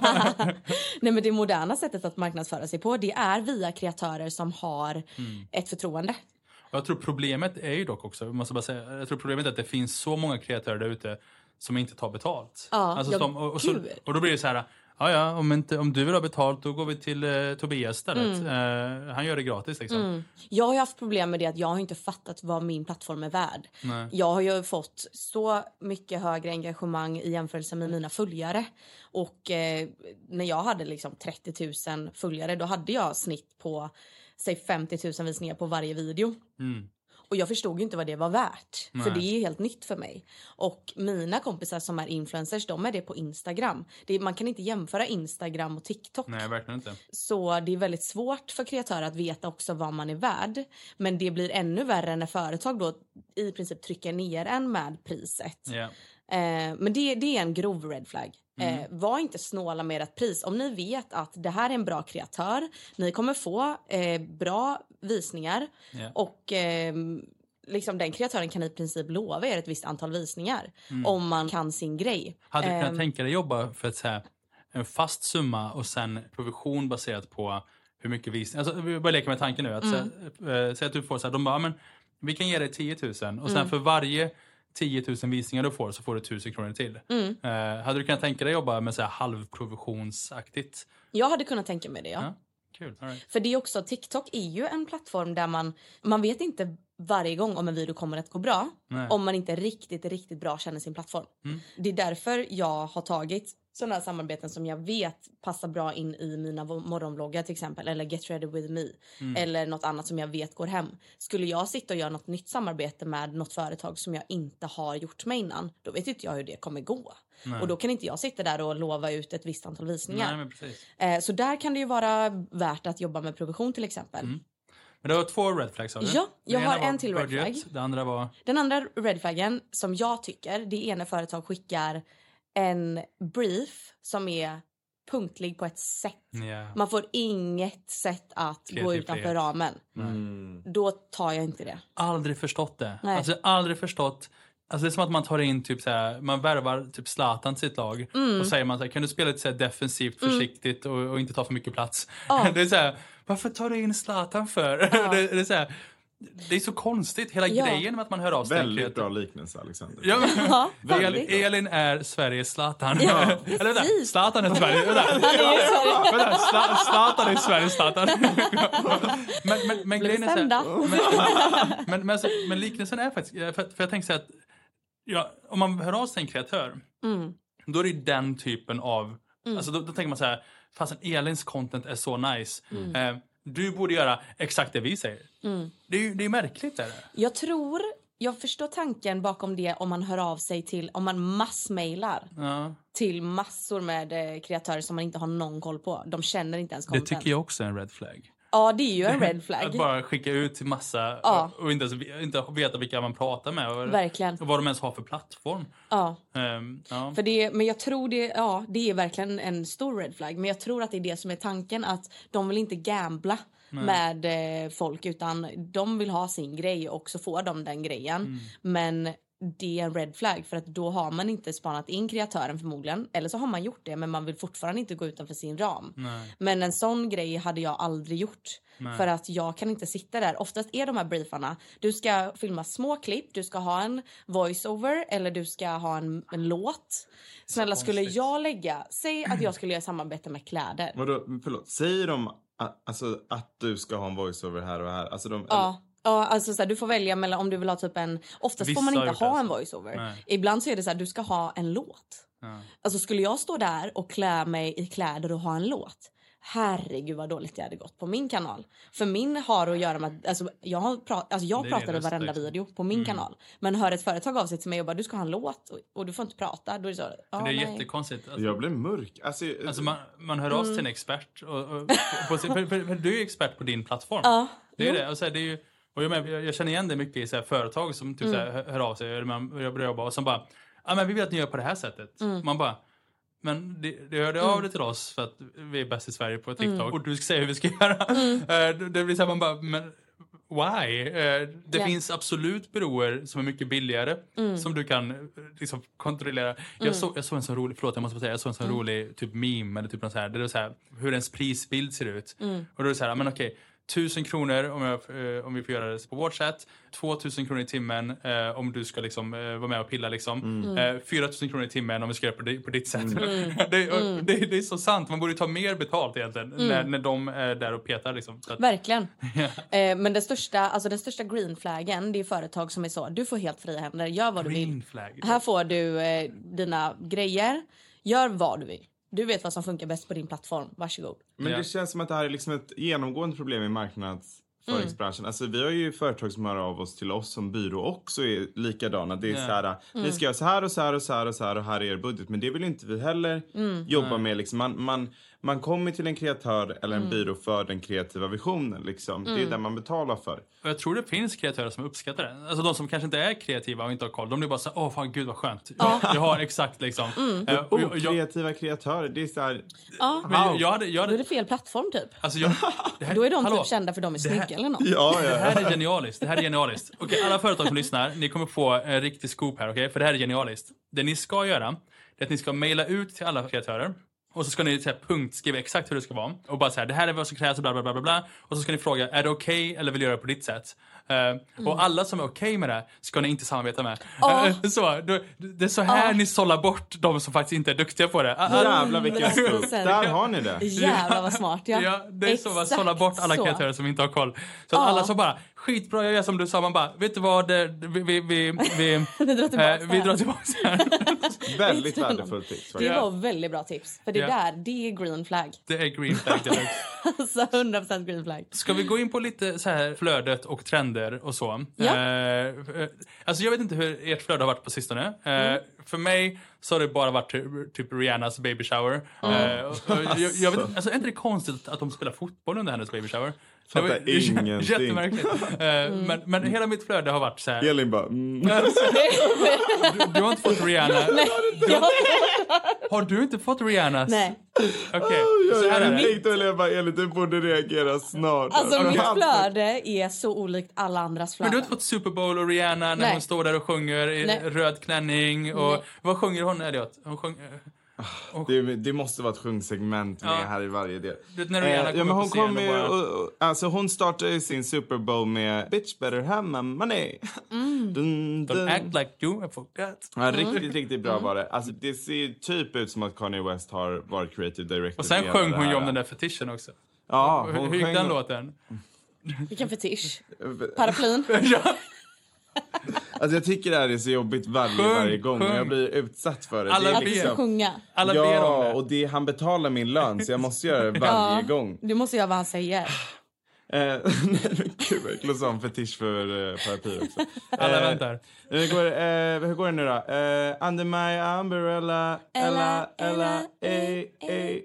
A: Nej men det moderna sättet att marknadsföra sig på det är via kreatörer som har
C: Mm.
A: ett förtroende.
C: Jag tror problemet är ju dock också, måste bara säga, jag tror problemet är att det finns så många kreatörer där ute som inte tar betalt. Alltså
A: Ja, ja,
C: som, och, och, så, och då blir det så här, ja ja, om, inte, om du vill ha betalt då går vi till eh, Tobias istället.
A: Mm.
C: Eh, han gör det gratis liksom.
A: Jag har haft problem med det att jag har inte fattat vad min plattform är värd.
C: Nej.
A: Jag har ju fått så mycket högre engagemang i jämförelse med mina följare. Och eh, när jag hade liksom 30 000 följare då hade jag snitt på säg 50 000 visningar på varje video.
C: Mm.
A: Och jag förstod inte vad det var värt. För
C: Nej.
A: det är helt nytt för mig. Och mina kompisar som är influencers, de är det på Instagram. Det är, man kan inte jämföra Instagram och TikTok.
C: Nej, verkligen inte.
A: Så det är väldigt svårt för kreatörer att veta också vad man är värd. Men det blir ännu värre när företag då i princip trycker ner en med priset.
C: Ja.
A: Eh, men det, det är en grov red flag. Eh, var inte snåla med ert pris. Om ni vet att det här är en bra kreatör, ni kommer få eh, bra visningar
C: Ja.
A: och eh, liksom den kreatören kan i princip lova er ett visst antal visningar om man kan sin grej.
C: Hade du kunnat
A: Ehm,
C: tänka dig jobba för ett, så här, en fast summa och sen provision baserat på hur mycket visningar... Alltså, vi bara leker med tanken nu. Att,
A: Mm.
C: äh, säg att du får så här, de bara, "Ja, men vi kan ge dig 10 000 och sen
A: Mm.
C: för varje 10 000 visningar du får så får du 1000 kronor till.
A: Mm.
C: Eh, hade du kunnat tänka dig jobba med så här halvprovisionsaktigt?
A: Jag hade kunnat tänka mig det, ja.
C: Ja. Kul. Right.
A: För det är också, TikTok är ju en plattform där man, man vet inte varje gång om en video kommer att gå bra.
C: Nej.
A: Om man inte riktigt, riktigt bra känner sin plattform.
C: Mm.
A: Det är därför jag har tagit sådana här samarbeten som jag vet passar bra in i mina morgonvloggar till exempel. Eller Get ready with me.
C: Mm.
A: Eller något annat som jag vet går hem. Skulle jag sitta och göra något nytt samarbete med något företag som jag inte har gjort med innan. Då vet inte jag hur det kommer gå.
C: Nej.
A: Och då kan inte jag sitta där och lova ut ett visst antal visningar.
C: Nej.
A: Eh, så där kan det ju vara värt att jobba med provision till exempel.
C: Mm. Men det var två red flags sa du?
A: Ja, jag har en till red
C: budget,
A: flag.
C: Det andra var...
A: Den andra red flaggen som jag tycker det är när företag skickar en brief som är punktlig på ett sätt.
C: Ja.
A: Man får inget sätt att gå
C: Kreativitet.
A: utanför ramen.
B: Mm.
A: Då tar jag inte det.
C: Aldrig förstått det.
A: Nej.
C: Alltså aldrig förstått. Alltså det är som att man tar in typ så här, man värvar typ Zlatan till sitt lag
A: Mm.
C: och säger man så här, kan du spela lite så här defensivt, försiktigt och, och inte ta för mycket plats.
A: Ja. [laughs]
C: Det är så här, varför tar du in Zlatan för? [laughs] det, det är så här, det är så konstigt, hela
A: Ja.
C: grejen med att man hör av sig.
B: Väldigt bra liknelse Alexander.
C: Ja, men,
A: Ja, [laughs]
C: El. Elin är Sveriges Zlatan.
A: Ja,
C: Eller vänta. Zlatan är Sverige. Vänta,
A: Han är så-
C: vänta Zla- Zlatan är Sveriges Zlatan. men, men, men grejen är så
A: stämda.
C: här, men, men, alltså, men liknelsen är faktiskt, för, för jag tänker så här att ja, om man hör av sig en kreatör,
A: Mm.
C: då är det den typen av, alltså då, då tänker man så här, fast Elins content är så nice. Eh, du borde göra exakt det vi säger.
A: Mm.
C: Det är det är märkligt. Är det?
A: Jag tror, jag förstår tanken bakom det om man hör av sig till, om man massmailar
C: Ja,
A: till massor med eh, kreatörer som man inte har någon koll på. De känner inte ens
C: det
A: content.
C: tycker jag också är en red flag.
A: Ja, det är ju en red
C: Att
A: flag.
C: bara skicka ut till massa
A: Ja.
C: och inte, ens, inte veta vilka man pratar med och,
A: Verkligen.
C: och vad de ens har för plattform.
A: Ja.
C: Ehm, ja.
A: För det, men jag tror det, ja, det är verkligen en stor red flag. Men jag tror att det är det som är tanken. Att de vill inte gambla med eh, folk utan de vill ha sin grej och så får de den grejen.
C: Mm.
A: Men det är en red flag för att då har man inte spanat in kreatören förmodligen. Eller så har man gjort det men man vill fortfarande inte gå utanför sin ram.
C: Nej.
A: Men en sån grej hade jag aldrig gjort.
C: Nej.
A: För att jag kan inte sitta där. Oftast är de här briefarna, du ska filma små klipp, du ska ha en voiceover eller du ska ha en, en låt. Snälla skulle jag lägga, säg att jag skulle göra samarbete med kläder.
B: Vadå, förlåt, säger de att, alltså, att du ska ha en voiceover här och här? Alltså de,
A: Ja. Ja, alltså så här, du får välja mellan om du vill ha typ en... Oftast
C: Vissa
A: får man inte ha en
C: alltså.
A: voiceover.
C: Nej.
A: Ibland så är det så här, du ska ha en låt.
C: Ja.
A: Alltså skulle jag stå där och klä mig i kläder och ha en låt. Herregud vad dåligt det hade gått på min kanal. För min har att göra med, alltså jag, har pra, alltså jag pratar i varenda
C: liksom.
A: video på min kanal. Men hör ett företag av sig till mig och bara du ska ha en låt och, och du får inte prata. Då är det så,
C: det är
A: nej.
C: jättekonstigt. Alltså,
B: Jag blev mörk. Alltså,
C: alltså man, man hör av sig till en expert. Och, och, på, för, för du är ju expert på din plattform.
A: Ja,
C: Det är
A: jo.
C: det. Och så här, det är ju, och jag, menar, jag känner igen det mycket i så här, företag som typ, så här, hör- hör av sig eller man börjar jobba och som bara ah, men vi vill att ni gör på det här sättet. Man bara men det, det hörde av dig till oss för att vi är bäst i Sverige på TikTok och du ska säga hur vi ska göra. [laughs] Eh, det- blir så här, man bara, men why? Eh, det
A: Ja.
C: finns absolut byråer som är mycket billigare som du kan eh, liksom, kontrollera. Jag, såg, jag såg en sån rolig, förlåt jag måste säga, jag såg en sån rolig typ meme eller typ något så här, där det är så här, hur ens prisbild ser ut. Och då är det så här, men okej, Tusen kronor om, jag, eh, om vi får göra det på vårt sätt. 2000 kronor i timmen eh, om du ska liksom, eh, vara med och pilla. Liksom. Eh, 4000 kronor i timmen om vi ska göra det på, di- på ditt sätt. [laughs] det, och, det, det är så sant. Man borde ta mer betalt egentligen när, när de är där och petar. Liksom. Så att,
A: Verkligen. [laughs] eh, men den största, alltså den största green flaggen det är företag som är så. Du får helt fria händer, gör vad du vill.
C: green flag.
A: Här får du eh, dina grejer. Gör vad du vill. Du vet vad som funkar bäst på din plattform. Varsågod.
B: Men det känns som att det här är liksom ett genomgående problem i marknadsföringsbranschen. Alltså vi har ju företag som hör av oss till oss som byrå också är likadana. Det är
C: Ja.
B: så här, vi ska göra så här och så här och så här och så här och här är er budget. Men det vill inte vi heller jobba med. Liksom. Man, man, man kommer till en kreatör eller en byrå för den kreativa visionen. Liksom. Det är det man betalar för.
C: Och jag tror det finns kreatörer som uppskattar det. Alltså de som kanske inte är kreativa och inte har koll. De blir bara så åh fan gud vad skönt. Jag, [laughs] jag har exakt liksom. Eh, och jag, jag,
B: Okreativa kreatörer, det är så här...
A: Ja,
C: men jag, jag hade, jag
A: då är det fel plattform typ.
C: alltså jag, det här,
A: Då är de
C: hallå,
A: typ kända för de är snygga eller något.
B: Ja,
C: Det
B: ja.
C: här är genialiskt. Det här är genialiskt. Okej, alla företag som lyssnar, ni kommer få en riktig scoop här, okej? För det här är genialiskt. Det ni ska göra, det är att ni ska mejla ut till alla kreatörer. Och så ska ni så här, punktskriva exakt hur det ska vara. Och bara så här, det här är vad som krävs och bla bla bla bla bla. Och så ska ni fråga, är det okej eller vill du göra det på ditt sätt? Eh, Och alla som är okej med det ska ni inte samarbeta med. Eh, så, då, det är så här ni sållar bort de som faktiskt inte är duktiga på det. Ah, ah,
B: Jävlar vilken scoop.
A: 100%.
B: Där har ni det.
A: Jävlar vad smart ja.
C: Ja, det är så man
A: Exakt
C: sållar bort alla
A: så.
C: kreatörer som inte har koll. Så att
A: Ja.
C: alla som bara skitbra, jag gör som du sa. Man bara, vet du vad, det, vi, vi, vi, vi, [laughs]
A: drar tillbaka
C: eh, vi
A: här.
C: drar tillbaka här. [laughs]
B: Väldigt värdefullt tips.
A: Det var väldigt bra tips. För det där, det är green flag.
C: Det är green flag. [laughs]
A: Alltså 100% green flag.
C: Ska vi gå in på lite så här flödet och trender och så?
A: Ja.
C: Eh, eh, alltså jag vet inte hur ert flöde har varit på sistone. Eh,
A: Mm.
C: För mig så har det bara varit typ, Rihannas baby shower. Eh, och, och, jag, jag vet, alltså, är inte det konstigt att de spelar fotboll under hennes baby shower? Det var-
B: ingenting.
C: Jättemärkligt. Eh,
A: Mm.
C: men, men hela mitt flöde har varit så här.
B: Elin bara... Mm. [laughs]
C: Du, du har inte fått Rihanna.
A: Ja.
C: Har du inte fått Rihannas?
A: Nej.
C: Okej,
B: Jag
C: så här är
B: hade
C: det.
B: tänkt att jag bara, Elin du borde reagera snart.
A: Alltså
C: Okej.
A: mitt flöde är så olikt alla andras
C: Men du har
A: flöden.
C: inte fått Super Bowl och Rihanna när
A: Nej.
C: hon står där och sjunger i
A: Nej.
C: röd klänning. Och,
A: Nej.
C: vad sjunger hon, Elliot? Hon sjöng,
B: Det, det måste vara ett sjungsegment med
C: Ja.
B: här i varje del.
C: Du när Rihanna
B: Eh,
C: kommer
B: ja, men
C: på
B: hon kommer ju,
C: och bara-
B: och, och, alltså hon startar ju sin Super Bowl med Bitch better have my money. [laughs]
A: Mm.
B: Dun,
C: Don't
B: dun.
C: act like you have forgot.
B: Ja, riktigt, riktigt bra var det. Alltså, det ser typ ut som att Kanye West har varit creative director.
C: Och sen sjöng hon ju om den där fetischen också.
B: Ja,
C: hur,
B: hon
C: hur gick
B: sjöng-
C: den låten?
A: Vilken fetisch. [laughs] Paraplyn. [laughs]
B: Alltså jag tycker det här är så jobbigt varje,
C: Sjung,
B: varje gång
C: sjung.
B: och jag blir utsatt för det.
C: Alla
B: det är
C: ber.
A: sjunga.
C: Alla ber om
B: ja,
C: det.
B: och det, han betalar min lön så jag måste göra det [laughs] varje
A: Ja.
B: gång.
A: Du måste göra vad han säger.
B: Eh, [laughs] nej men gud vad äckligt som fetisch för uh, paraply också.
C: Alla
B: Eh,
C: väntar.
B: Hur går, det, eh, hur går det nu då? Eh, under my umbrella, Ella, Ella, ey, ey, ey,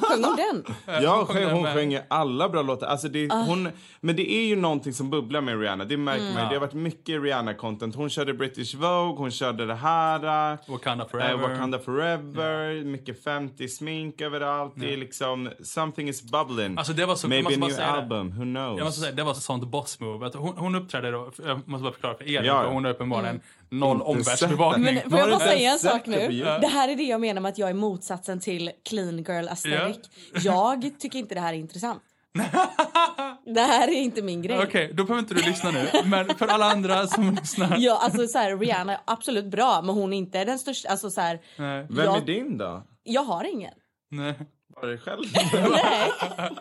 A: Sjöng hon den?
B: Ja,
C: hon sjöng
B: alla bra låtar. Alltså det,
A: Ah.
B: hon, men det är ju någonting som bubblar med Rihanna. Det märker
A: Mm.
B: man. Det har varit mycket Rihanna-content. Hon körde British Vogue, hon körde det här. eh,
C: Wakanda
B: eh,
C: forever.
B: Wakanda Forever, mycket 50-smink överallt. Det är liksom, something is bubbling.
C: Alltså det var så,
B: Maybe a new album, who knows?
C: Jag måste säga, det var ett sånt boss move. Att hon, hon uppträdde då, jag måste bara förklara för Elin,
B: Ja,
C: för hon har uppenbarligen noll omvärldsbevakning.
A: Men får jag bara säga en sak nu? Det här är det jag menar med att jag är motsatsen till clean girl aesthetic. Jag tycker inte det här är intressant. [laughs] Det här är inte min grej.
C: Okej, då behöver inte du lyssna nu. Men för alla andra som lyssnar.
A: Ja, alltså så här, Rihanna är absolut bra, men hon är inte den största. Alltså så här,
C: Nej.
B: Vem
A: jag-
B: är din då?
A: jag har ingen.
C: Nej.
B: Bara dig själv? [laughs]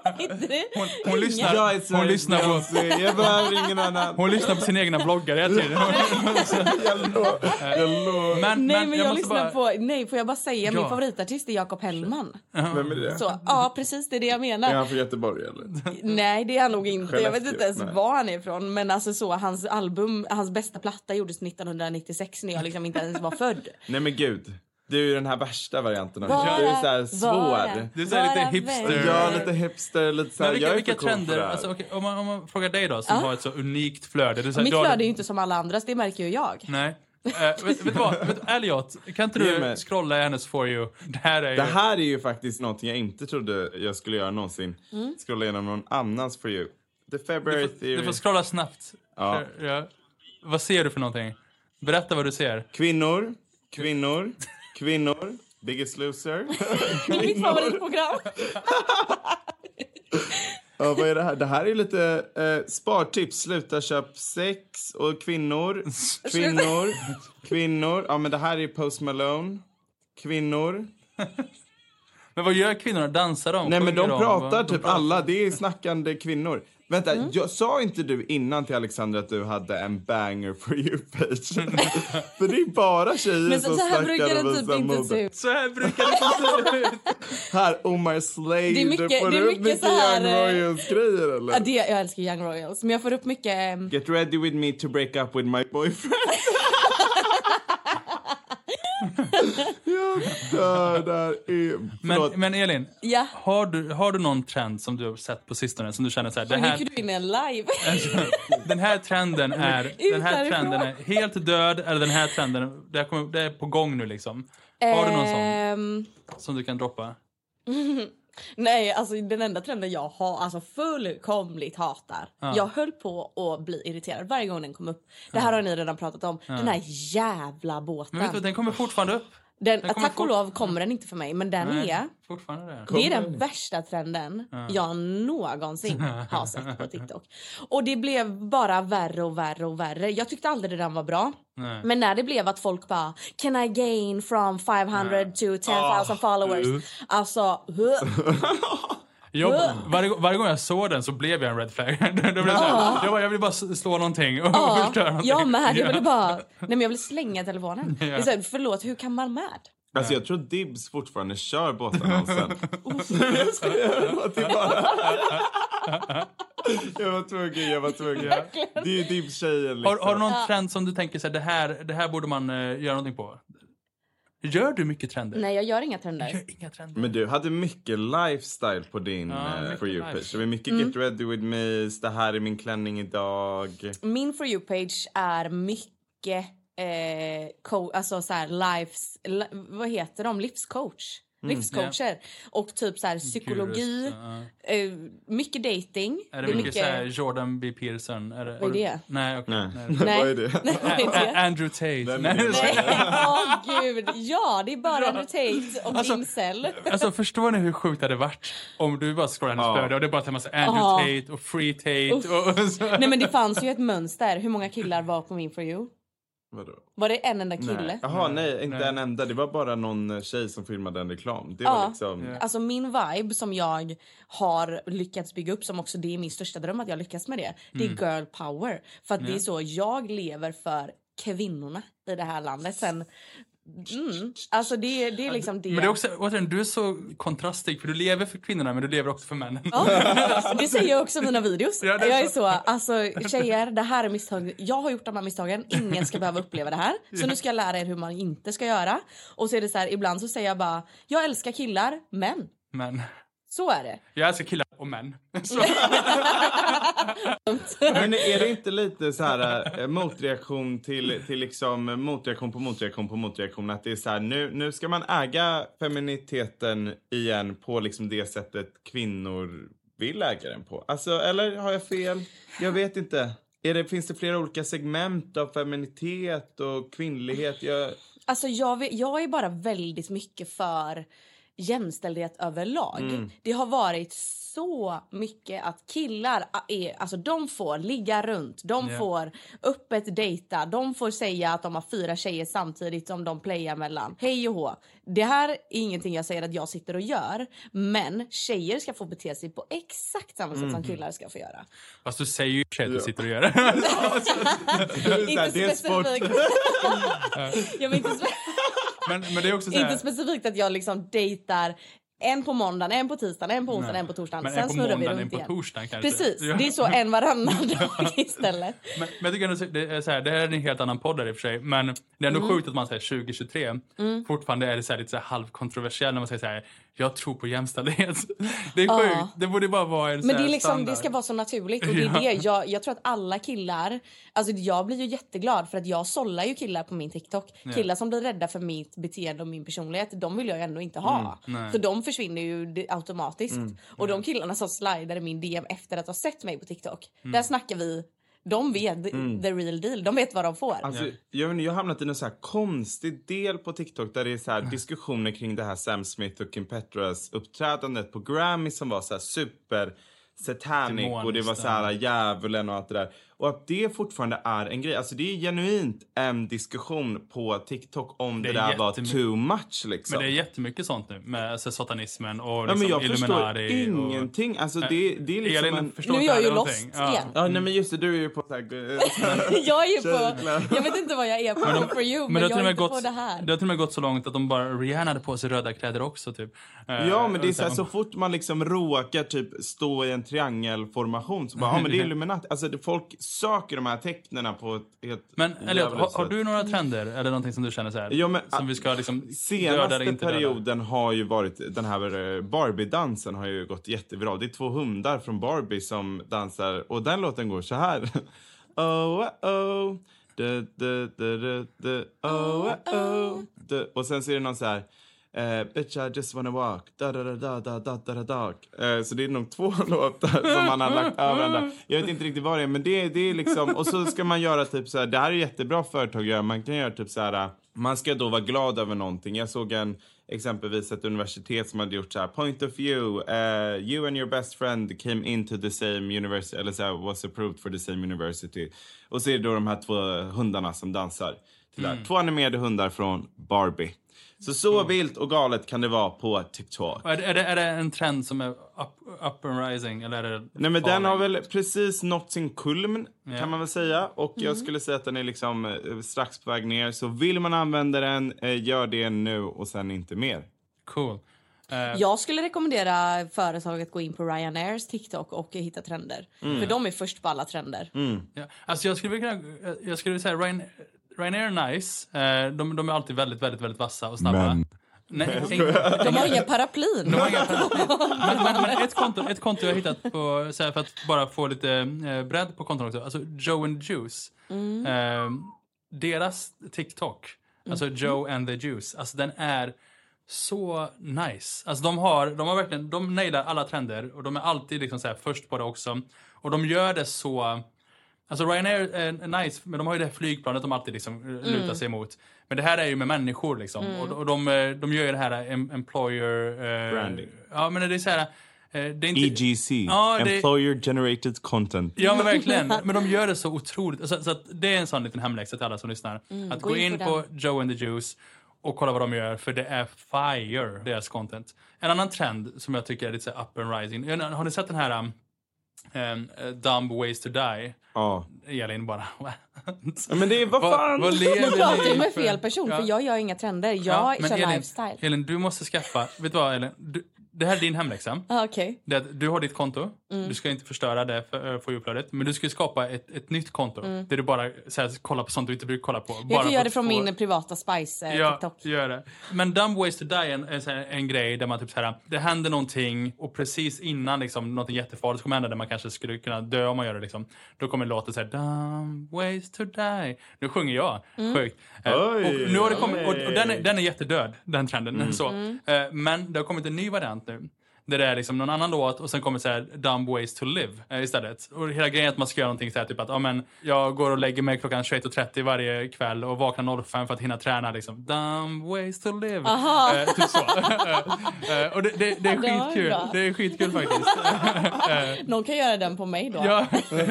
A: Nej, inte det.
C: Hon, hon, lyssnar,
B: Jag är
C: hon,
B: Sveriges
C: lyssnar på.
B: Jag behöver ingen annan.
C: hon lyssnar på sina egna bloggar hela tiden.
B: Jag lovar. Jag.
C: Men,
A: Nej, men jag,
C: måste
A: lyssnar
C: bara-
A: på... Nej, får jag bara säga? Min
C: Ja.
A: favoritartist är Jakob Hellman.
B: Vem är det?
A: Så, ja, precis det är det jag
B: Är
A: menar.
B: han från Göteborg eller?
A: Nej, det är han nog inte. Jag vet inte ens
B: Nej.
A: var han är ifrån. Men alltså så, hans album, hans bästa platta gjordes 1996 när jag liksom inte ens var född.
B: Nej men gud. Det är ju den här värsta varianten av
A: Vara-
B: Du är så här svår.
A: vara-
C: Det är så här lite hipster.
B: Ja, lite hipster, lite så här,
C: vilka,
B: jag är
C: vilka
B: för cool för
C: trender,
B: det här.
C: alltså, okej, om, man, om man frågar dig då som
A: Ja.
C: har ett så unikt flöde. Du, säger-
A: Mitt
C: du
A: flöde är ju inte som alla andras, det märker ju jag.
C: Nej. Uh, vet, vet du vad? Vet, du, Elliot, kan inte du
B: mig.
C: scrolla i hennes For You? Det här är ju...
B: Det här är ju faktiskt någonting jag inte trodde jag skulle göra någonsin. Scrolla igenom någon annans for you. The February
C: du, får,
B: Theory.
C: du får scrolla snabbt.
B: Ja.
C: För- ja. Vad ser du för någonting? Berätta vad du ser.
B: Kvinnor, kvinnor, kvinnor. Biggest loser. [laughs]
A: Mitt favoritprogram. [laughs]
B: Ja, vad är det här? Det här är lite eh, spartips. Sluta köp sex och kvinnor. Kvinnor. Kvinnor. Ja, men det här är Post Malone. Kvinnor.
C: Men vad gör kvinnorna? Dansar de?
B: Nej, men de pratar
C: De
B: typ
C: pratar.
B: alla. Det är snackande kvinnor. Vänta,
A: Mm.
B: jag, sa inte du innan till Alexandra att du hade en banger for you-page? [laughs] För det är bara tjejer
A: Men så,
B: som
A: så här
B: snackar
A: brukar det typ inte se ut.
C: Så här brukar det se ut.
B: Här, Omar Slade.
A: Det är mycket-
B: Får
A: det är
B: du upp
A: mycket så här,
B: Young
A: eh,
B: Royals-grejer eller?
A: Ja, det, jag älskar Young Royals, men jag får upp mycket... ehm,
B: Get ready with me to break up with my boyfriend. [laughs] [laughs] där är... Förlåt.
C: Men, men Elin,
A: Ja,
C: har du, har du någon trend som du har sett på sistone som du känner så här, det
A: nu
C: här,
A: gick du in live. [laughs]
C: den här trenden är, den här trenden är helt död eller den här trenden, det, här kommer, det är på gång nu liksom. Har du någon sån
A: Ehm,
C: som du kan droppa? [laughs]
A: Nej, alltså den enda trenden jag har, alltså fullkomligt hatar. Jag höll på att bli irriterad varje gång den kom upp. Det här har ni redan pratat om. Den här jävla båten.
C: Men vet du, den kommer fortfarande upp.
A: Den,
C: den kommer
A: tack och lov kommer den inte för mig, men den
C: Nej,
A: är...
C: Fortfarande det.
A: Det är den värsta trenden jag någonsin [laughs] har sett på TikTok. Och det blev bara värre och värre och värre. Jag tyckte aldrig den var bra.
C: Nej.
A: Men när det blev att folk bara Can I gain from 500 to 10,000 followers?
C: Uh.
A: Alltså, huh. [laughs] [laughs]
C: Jag, varje, varje gång jag såg den så blev jag en red flag. [laughs] det blev så här, jag, bara, jag vill bara slå någonting och
A: Ja, [laughs]
C: förstöra någonting.
A: jag med. Jag ville bara... Nej men jag ville slänga telefonen. Det är så här, förlåt, hur kan man med?
B: Alltså jag tror Dibs fortfarande kör båtannonsen. [laughs] jag skojar, det var till bara... jag var tvungen, jag var tvungen. Det är ju Dibs-tjejen liksom.
C: Har, har du någon trend som du tänker så här, det här, det här borde man uh, göra någonting på? Gör du mycket trender?
A: Nej, jag gör inga trender.
C: Gör inga trender.
B: Men du hade mycket lifestyle på din
C: Ja,
B: eh, For You-page. Det var mycket Get Ready With Me, det här är min klänning idag.
A: Min For You-page är mycket eh, co- alltså så här lives, li, vad heter de? Livscoach. Livscoacher. Och typ så här psykologi,
C: Gurus,
A: eh, mycket dating.
C: Är det, mycket, så här Jordan B. Peterson? Är det,
A: Vad är det?
C: Nej, okej.
B: Nej.
C: nej.
A: Nej. [laughs]
B: Vad är det?
A: Det?
C: Andrew Tate. Nej,
A: åh gud. Ja, det är bara Andrew Tate och
C: Alltså-
A: incel.
C: Alltså förstår ni hur sjukt det hade varit om du bara scrollar hennes
B: Ja.
C: flöde och det bara en massa Andrew. Tate och Free Tate och, och så.
A: Nej men det fanns ju ett mönster. Hur många killar var på min For You?
B: Vadå?
A: Var det en enda kille?
B: Nej. Jaha, nej, inte
C: Nej.
B: en enda. Det var bara någon eh, tjej som filmade en reklam. Det var
A: Ja.
B: liksom...
C: Ja.
A: Alltså min vibe som jag har lyckats bygga upp som också det är min största dröm att jag lyckas med det. Det är girl power. För att det är så jag lever för kvinnorna i det här landet. Sen, mm, alltså det, det är liksom det.
C: Men det är också, återigen, du är så kontrastig för du lever för kvinnorna men du lever också för männen.
A: Ja, det säger jag också i mina videos.
C: Ja, är
A: jag är
C: så.
A: så, alltså tjejer, det här är misstag. Jag har gjort de här misstagen, ingen ska behöva uppleva det här. Så nu ska jag lära er hur man inte ska göra. Och så är det så här, ibland så säger jag bara, jag älskar killar, men
C: Men
A: så är det.
C: jag älskar killar och män. [laughs]
B: Men är det inte lite så här eh, motreaktion till, till liksom motreaktion på motreaktion på motreaktion? Att det är så här, nu, nu ska man äga feminiteten igen på liksom det sättet kvinnor vill äga den på. Alltså, eller har jag fel? Jag vet inte. Är det, finns det flera olika segment av feminitet och kvinnlighet? Jag,
A: Alltså jag, vet- jag är bara väldigt mycket för jämställdhet överlag.
B: Mm.
A: Det har varit så mycket att killar är, alltså de får ligga runt, de
C: Ja.
A: får öppet dejta, de får säga att de har fyra tjejer samtidigt som de playar mellan. Hej och hå. Det här är ingenting jag säger att jag sitter och gör, men tjejer ska få bete sig på exakt samma sätt
B: Mm.
A: som killar ska få göra.
C: fast du säger ju att du sitter och gör [laughs]
B: är sport. [laughs]
A: ja, men inte, spe-
C: Men, men det är också så här,
A: inte specifikt att jag liksom dejtar en på måndagen, en på tisdagen, en på onsdagen, en på torsdagen.
C: men
A: Sen
C: en på
A: snurrar vi
C: måndagen, en
A: runt
C: på
A: igen.
C: torsdagen kanske.
A: Precis, det är så en varannan [laughs] dag istället.
C: Men, men jag tycker ändå, det är så här, det här är en helt annan podd här i och för sig. Men det är ändå
A: Mm.
C: sjukt att man säger 2023 fortfarande är det så här, lite så här halvkontroversiellt när man säger så här, jag tror på jämställdhet. [laughs] Det är
A: Ja.
C: sjukt. Det borde bara vara en
A: Men det, är liksom,
C: standard.
A: det ska vara så naturligt och det är [laughs]
C: Ja.
A: det. Jag, jag tror att alla killar, alltså jag blir ju jätteglad för att jag sållar ju killar på min TikTok. Killar som blir rädda för mitt beteende och min personlighet, de vill jag ändå inte ha.
C: Mm,
A: så de försvinner ju automatiskt. Och de killarna som slidar i min DM efter att ha sett mig på TikTok,
C: Mm.
A: där snackar vi, de vet the, the real deal, de vet vad de får.
B: Alltså, jag, inte, jag har hamnat i en så här konstig del på TikTok där det är så här diskussioner kring det här Sam Smith och Kim Petras uppträdandet på Grammy som var så här super satanic och det var så här djävulen och allt det där. Och att det fortfarande är en grej. Alltså det är genuint en diskussion på TikTok om det,
C: Det är
B: där var too much liksom.
C: Men det är jättemycket sånt nu med alltså, satanismen och
B: ja,
C: liksom
B: men jag förstår
C: Illuminati.
B: ingenting. Alltså det, det är liksom
C: Elin,
B: en...
C: förstår
A: Nu är jag ju lost
C: någonting. Ja.
A: igen.
B: Ja, nej men just det, du är ju på så här... [laughs]
A: jag är ju på, jag vet inte vad jag är på for you, men,
C: Men
A: jag
C: till
A: är
C: och
A: inte
C: gått,
A: på det här.
C: det har till och med gått så långt att de bara, Rihanna hade på sig röda kläder också typ. Eh,
B: Ja, men det är
C: och
B: så, här, så fort man liksom råkar typ stå i en triangelformation så bara, ja men det är [laughs] Illuminati. Alltså det, folk söker de här tecknena på ett helt
C: Men Elliot, har, har du några trender eller någonting som du känner så här,
B: Ja, men,
C: som vi ska liksom döda
B: Senaste
C: eller inte döda?
B: perioden har ju varit, den här eh, Barbie-dansen har ju gått jätteviral. Det är två hundar från Barbie som dansar och den låten går så här. [laughs] Oh, oh, oh. Du, du, du, du. Oh, oh, oh. Du. Och sen så är det någon så här. Uh, bitch I just wanna walk. Da, da, da, da, da, da, da, da. Uh, så det är nog två [laughs] låtar som man har lagt av. Jag vet inte riktigt vad det är men det, det är liksom och så ska man göra typ så här. Det här är jättebra företag att göra. Man kan göra typ så. Eh, man ska då vara glad över någonting. Jag såg en exempelvis ett universitet som hade gjort så här point of view. Uh, you and your best friend came into the same university eller så was approved for the same university. Och så är det då de här två hundarna som dansar. Till mm. Två animerade hundar från Barbie. Så så vilt och galet kan det vara på TikTok.
C: Är det, är, det, är det en trend som är up, up and rising? Eller är det
B: Nej men den har väl precis nått sin kulmen
C: Ja.
B: kan man väl säga. Och jag skulle säga att den är liksom eh, strax på väg ner. Så vill man använda den, eh, gör det nu och sen inte mer.
C: Cool. Eh,
A: Jag skulle rekommendera företaget att gå in på Ryanairs TikTok och hitta trender.
B: Mm.
A: För de är först på alla trender.
C: ja. Alltså jag skulle vilja jag skulle säga Ryan, Ryanair är nice. Eh, de, de är alltid väldigt, väldigt, väldigt vassa och snabba.
B: Men-
C: Nej,
A: De har inga paraplyn.
C: De har inga men, men, men ett, konto, ett konto jag har hittat på, så här, för att bara få lite eh, bredd på konton också. Alltså Joe and Juice. Eh, deras TikTok, alltså Joe and the Juice, alltså den är så nice. Alltså de har, de har verkligen, de nailar alla trender och de är alltid liksom så här först på det också. Och de gör det så... Alltså Ryanair är nice, men de har ju det här flygplanet de alltid liksom eh, lutar sig emot. Men det här är ju med människor liksom. Och, och de, eh, de gör ju det här em- employer... eh,
B: Branding.
C: Ja, men det är så här... eh, Det är inte,
B: EGC,
C: Ja, det-
B: Employer Generated Content.
C: Ja men verkligen. Men de gör det så otroligt. Så, så att det är en sån liten hemläxa till alla som lyssnar. att gå, in,
A: in på
C: på Joe and the Juice och kolla vad de gör. För det är fire, deras content. En annan trend som jag tycker är lite så up and rising. Har ni sett den här um, um, Dumb Ways to Die?
B: Ja.
C: Elin bara... [laughs]
B: Men det är, vad fan?
C: vad lever
A: Du pratar
C: ni
A: med fel person
C: Ja.
A: för jag gör inga trender. Jag
C: Ja, men
A: kör
C: Elin,
A: lifestyle.
C: Elin, du måste skaffa... Vet du vad Elin? Du, det här är din hemläxa.
A: Ah.
C: Det att du har ditt konto.
A: Mm.
C: Du ska inte förstöra det för, eh, för uppladet. Men du ska skapa ett, ett nytt konto. Där du bara så här, kollar på sånt du inte brukar kolla på. bara
A: Mm. Jag kan
C: för
A: göra det från
C: få-
A: min privata Spice eh,
C: Ja,
A: TikTok.
C: gör det. Men Dumb Ways to Die är en, här en grej där man typ så här, det händer någonting och precis innan liksom, någonting jättefarligt kommer hända där man kanske skulle kunna dö om man gör det. Liksom, då kommer låten så här, Dumb Ways to Die. Nu sjunger jag.
A: Mm.
C: Sjukt. Eh,
B: Oj,
C: och nu har det kommit, och, och den, är, den är jättedöd, den trenden.
A: Mm.
C: Så. Eh, men det har kommit en ny variant nu. Där det är liksom någon annan låt och sen kommer så här Dumb Ways to Live eh, istället. Och hela grejen är att man ska göra någonting så här typ att ja, men, jag går och lägger mig klockan 21.30 varje kväll och vaknar 05 för att hinna träna liksom. Dumb Ways to Live. Eh, typ så. [laughs] Eh, och det, det, det är skitkul. Det är skitkul faktiskt. [laughs]
A: Någon kan göra den på mig då.
C: Ja,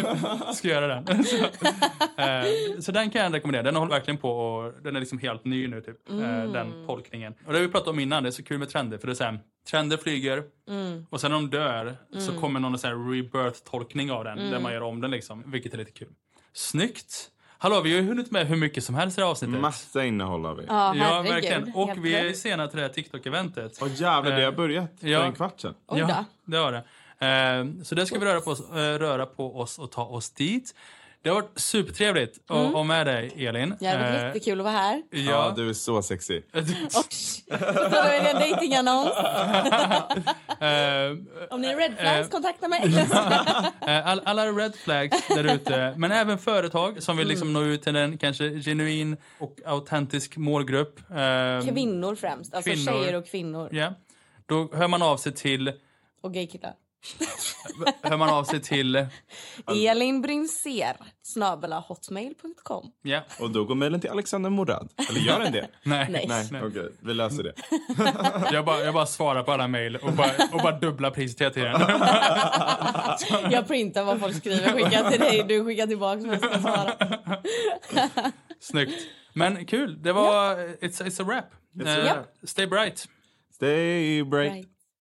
C: [laughs] ska göra den. Så, eh, så den kan jag rekommendera. Den håller verkligen på och den är liksom helt ny nu typ. eh, Den tolkningen. Och det har vi pratat om innan, det är så kul med trender. För det är så här, trender flyger och sen när de dör så kommer någon så här rebirth-tolkning av den. Där man gör om den liksom, vilket är lite kul. Snyggt! Hallå, vi har ju hunnit med hur mycket som helst i det här avsnittet.
B: Massa innehåll har vi.
A: Ja,
C: Ja,
A: herregud.
C: verkligen. Och vi är sena till det här TikTok-eventet.
B: Åh jävlar, det har börjat för
C: ja.
B: en kvart sedan.
A: Oj
C: Ja,
A: då.
C: det har det. Eh, så det ska vi röra på, oss, eh, röra på oss och ta oss dit. Det har varit supertrevligt att ha med dig, Elin.
A: Det hade varit
C: Eh,
A: jättekul att vara här.
B: Ja,
C: Ja,
B: du är så sexy. [laughs]
A: Oj! Så är det en dejtingannons. [laughs]
C: Eh,
A: Om ni är red flags,
C: Eh.
A: kontakta mig. [laughs]
C: all, alla red flags där ute, men även företag som vill liksom nå ut till en kanske genuin och autentisk målgrupp.
A: Kvinnor främst. Alltså
C: Kvinnor.
A: tjejer och kvinnor.
C: Ja. Då hör man av sig till...
A: Och gaykillar.
C: Hör man av sig till...
A: Elin Brynser, snabela hotmail.com.
C: Ja.
B: Och då går mejlen till Alexander Morad. Eller gör den det? [laughs]
C: Nej.
A: Nej.
B: Nej, okej. Vi löser det. [laughs]
C: Jag, bara, jag bara svarar på alla mejl och bara, och bara dubblar priset hela tiden. [laughs]
A: Jag printar vad folk skriver, skickar till dig, du skickar tillbaka vad jag ska svara.
C: Snyggt. Men kul. Det var... It's, it's a wrap.
B: a
C: Eh,
A: wrap.
C: Stay bright.
B: Stay bright.
A: Right.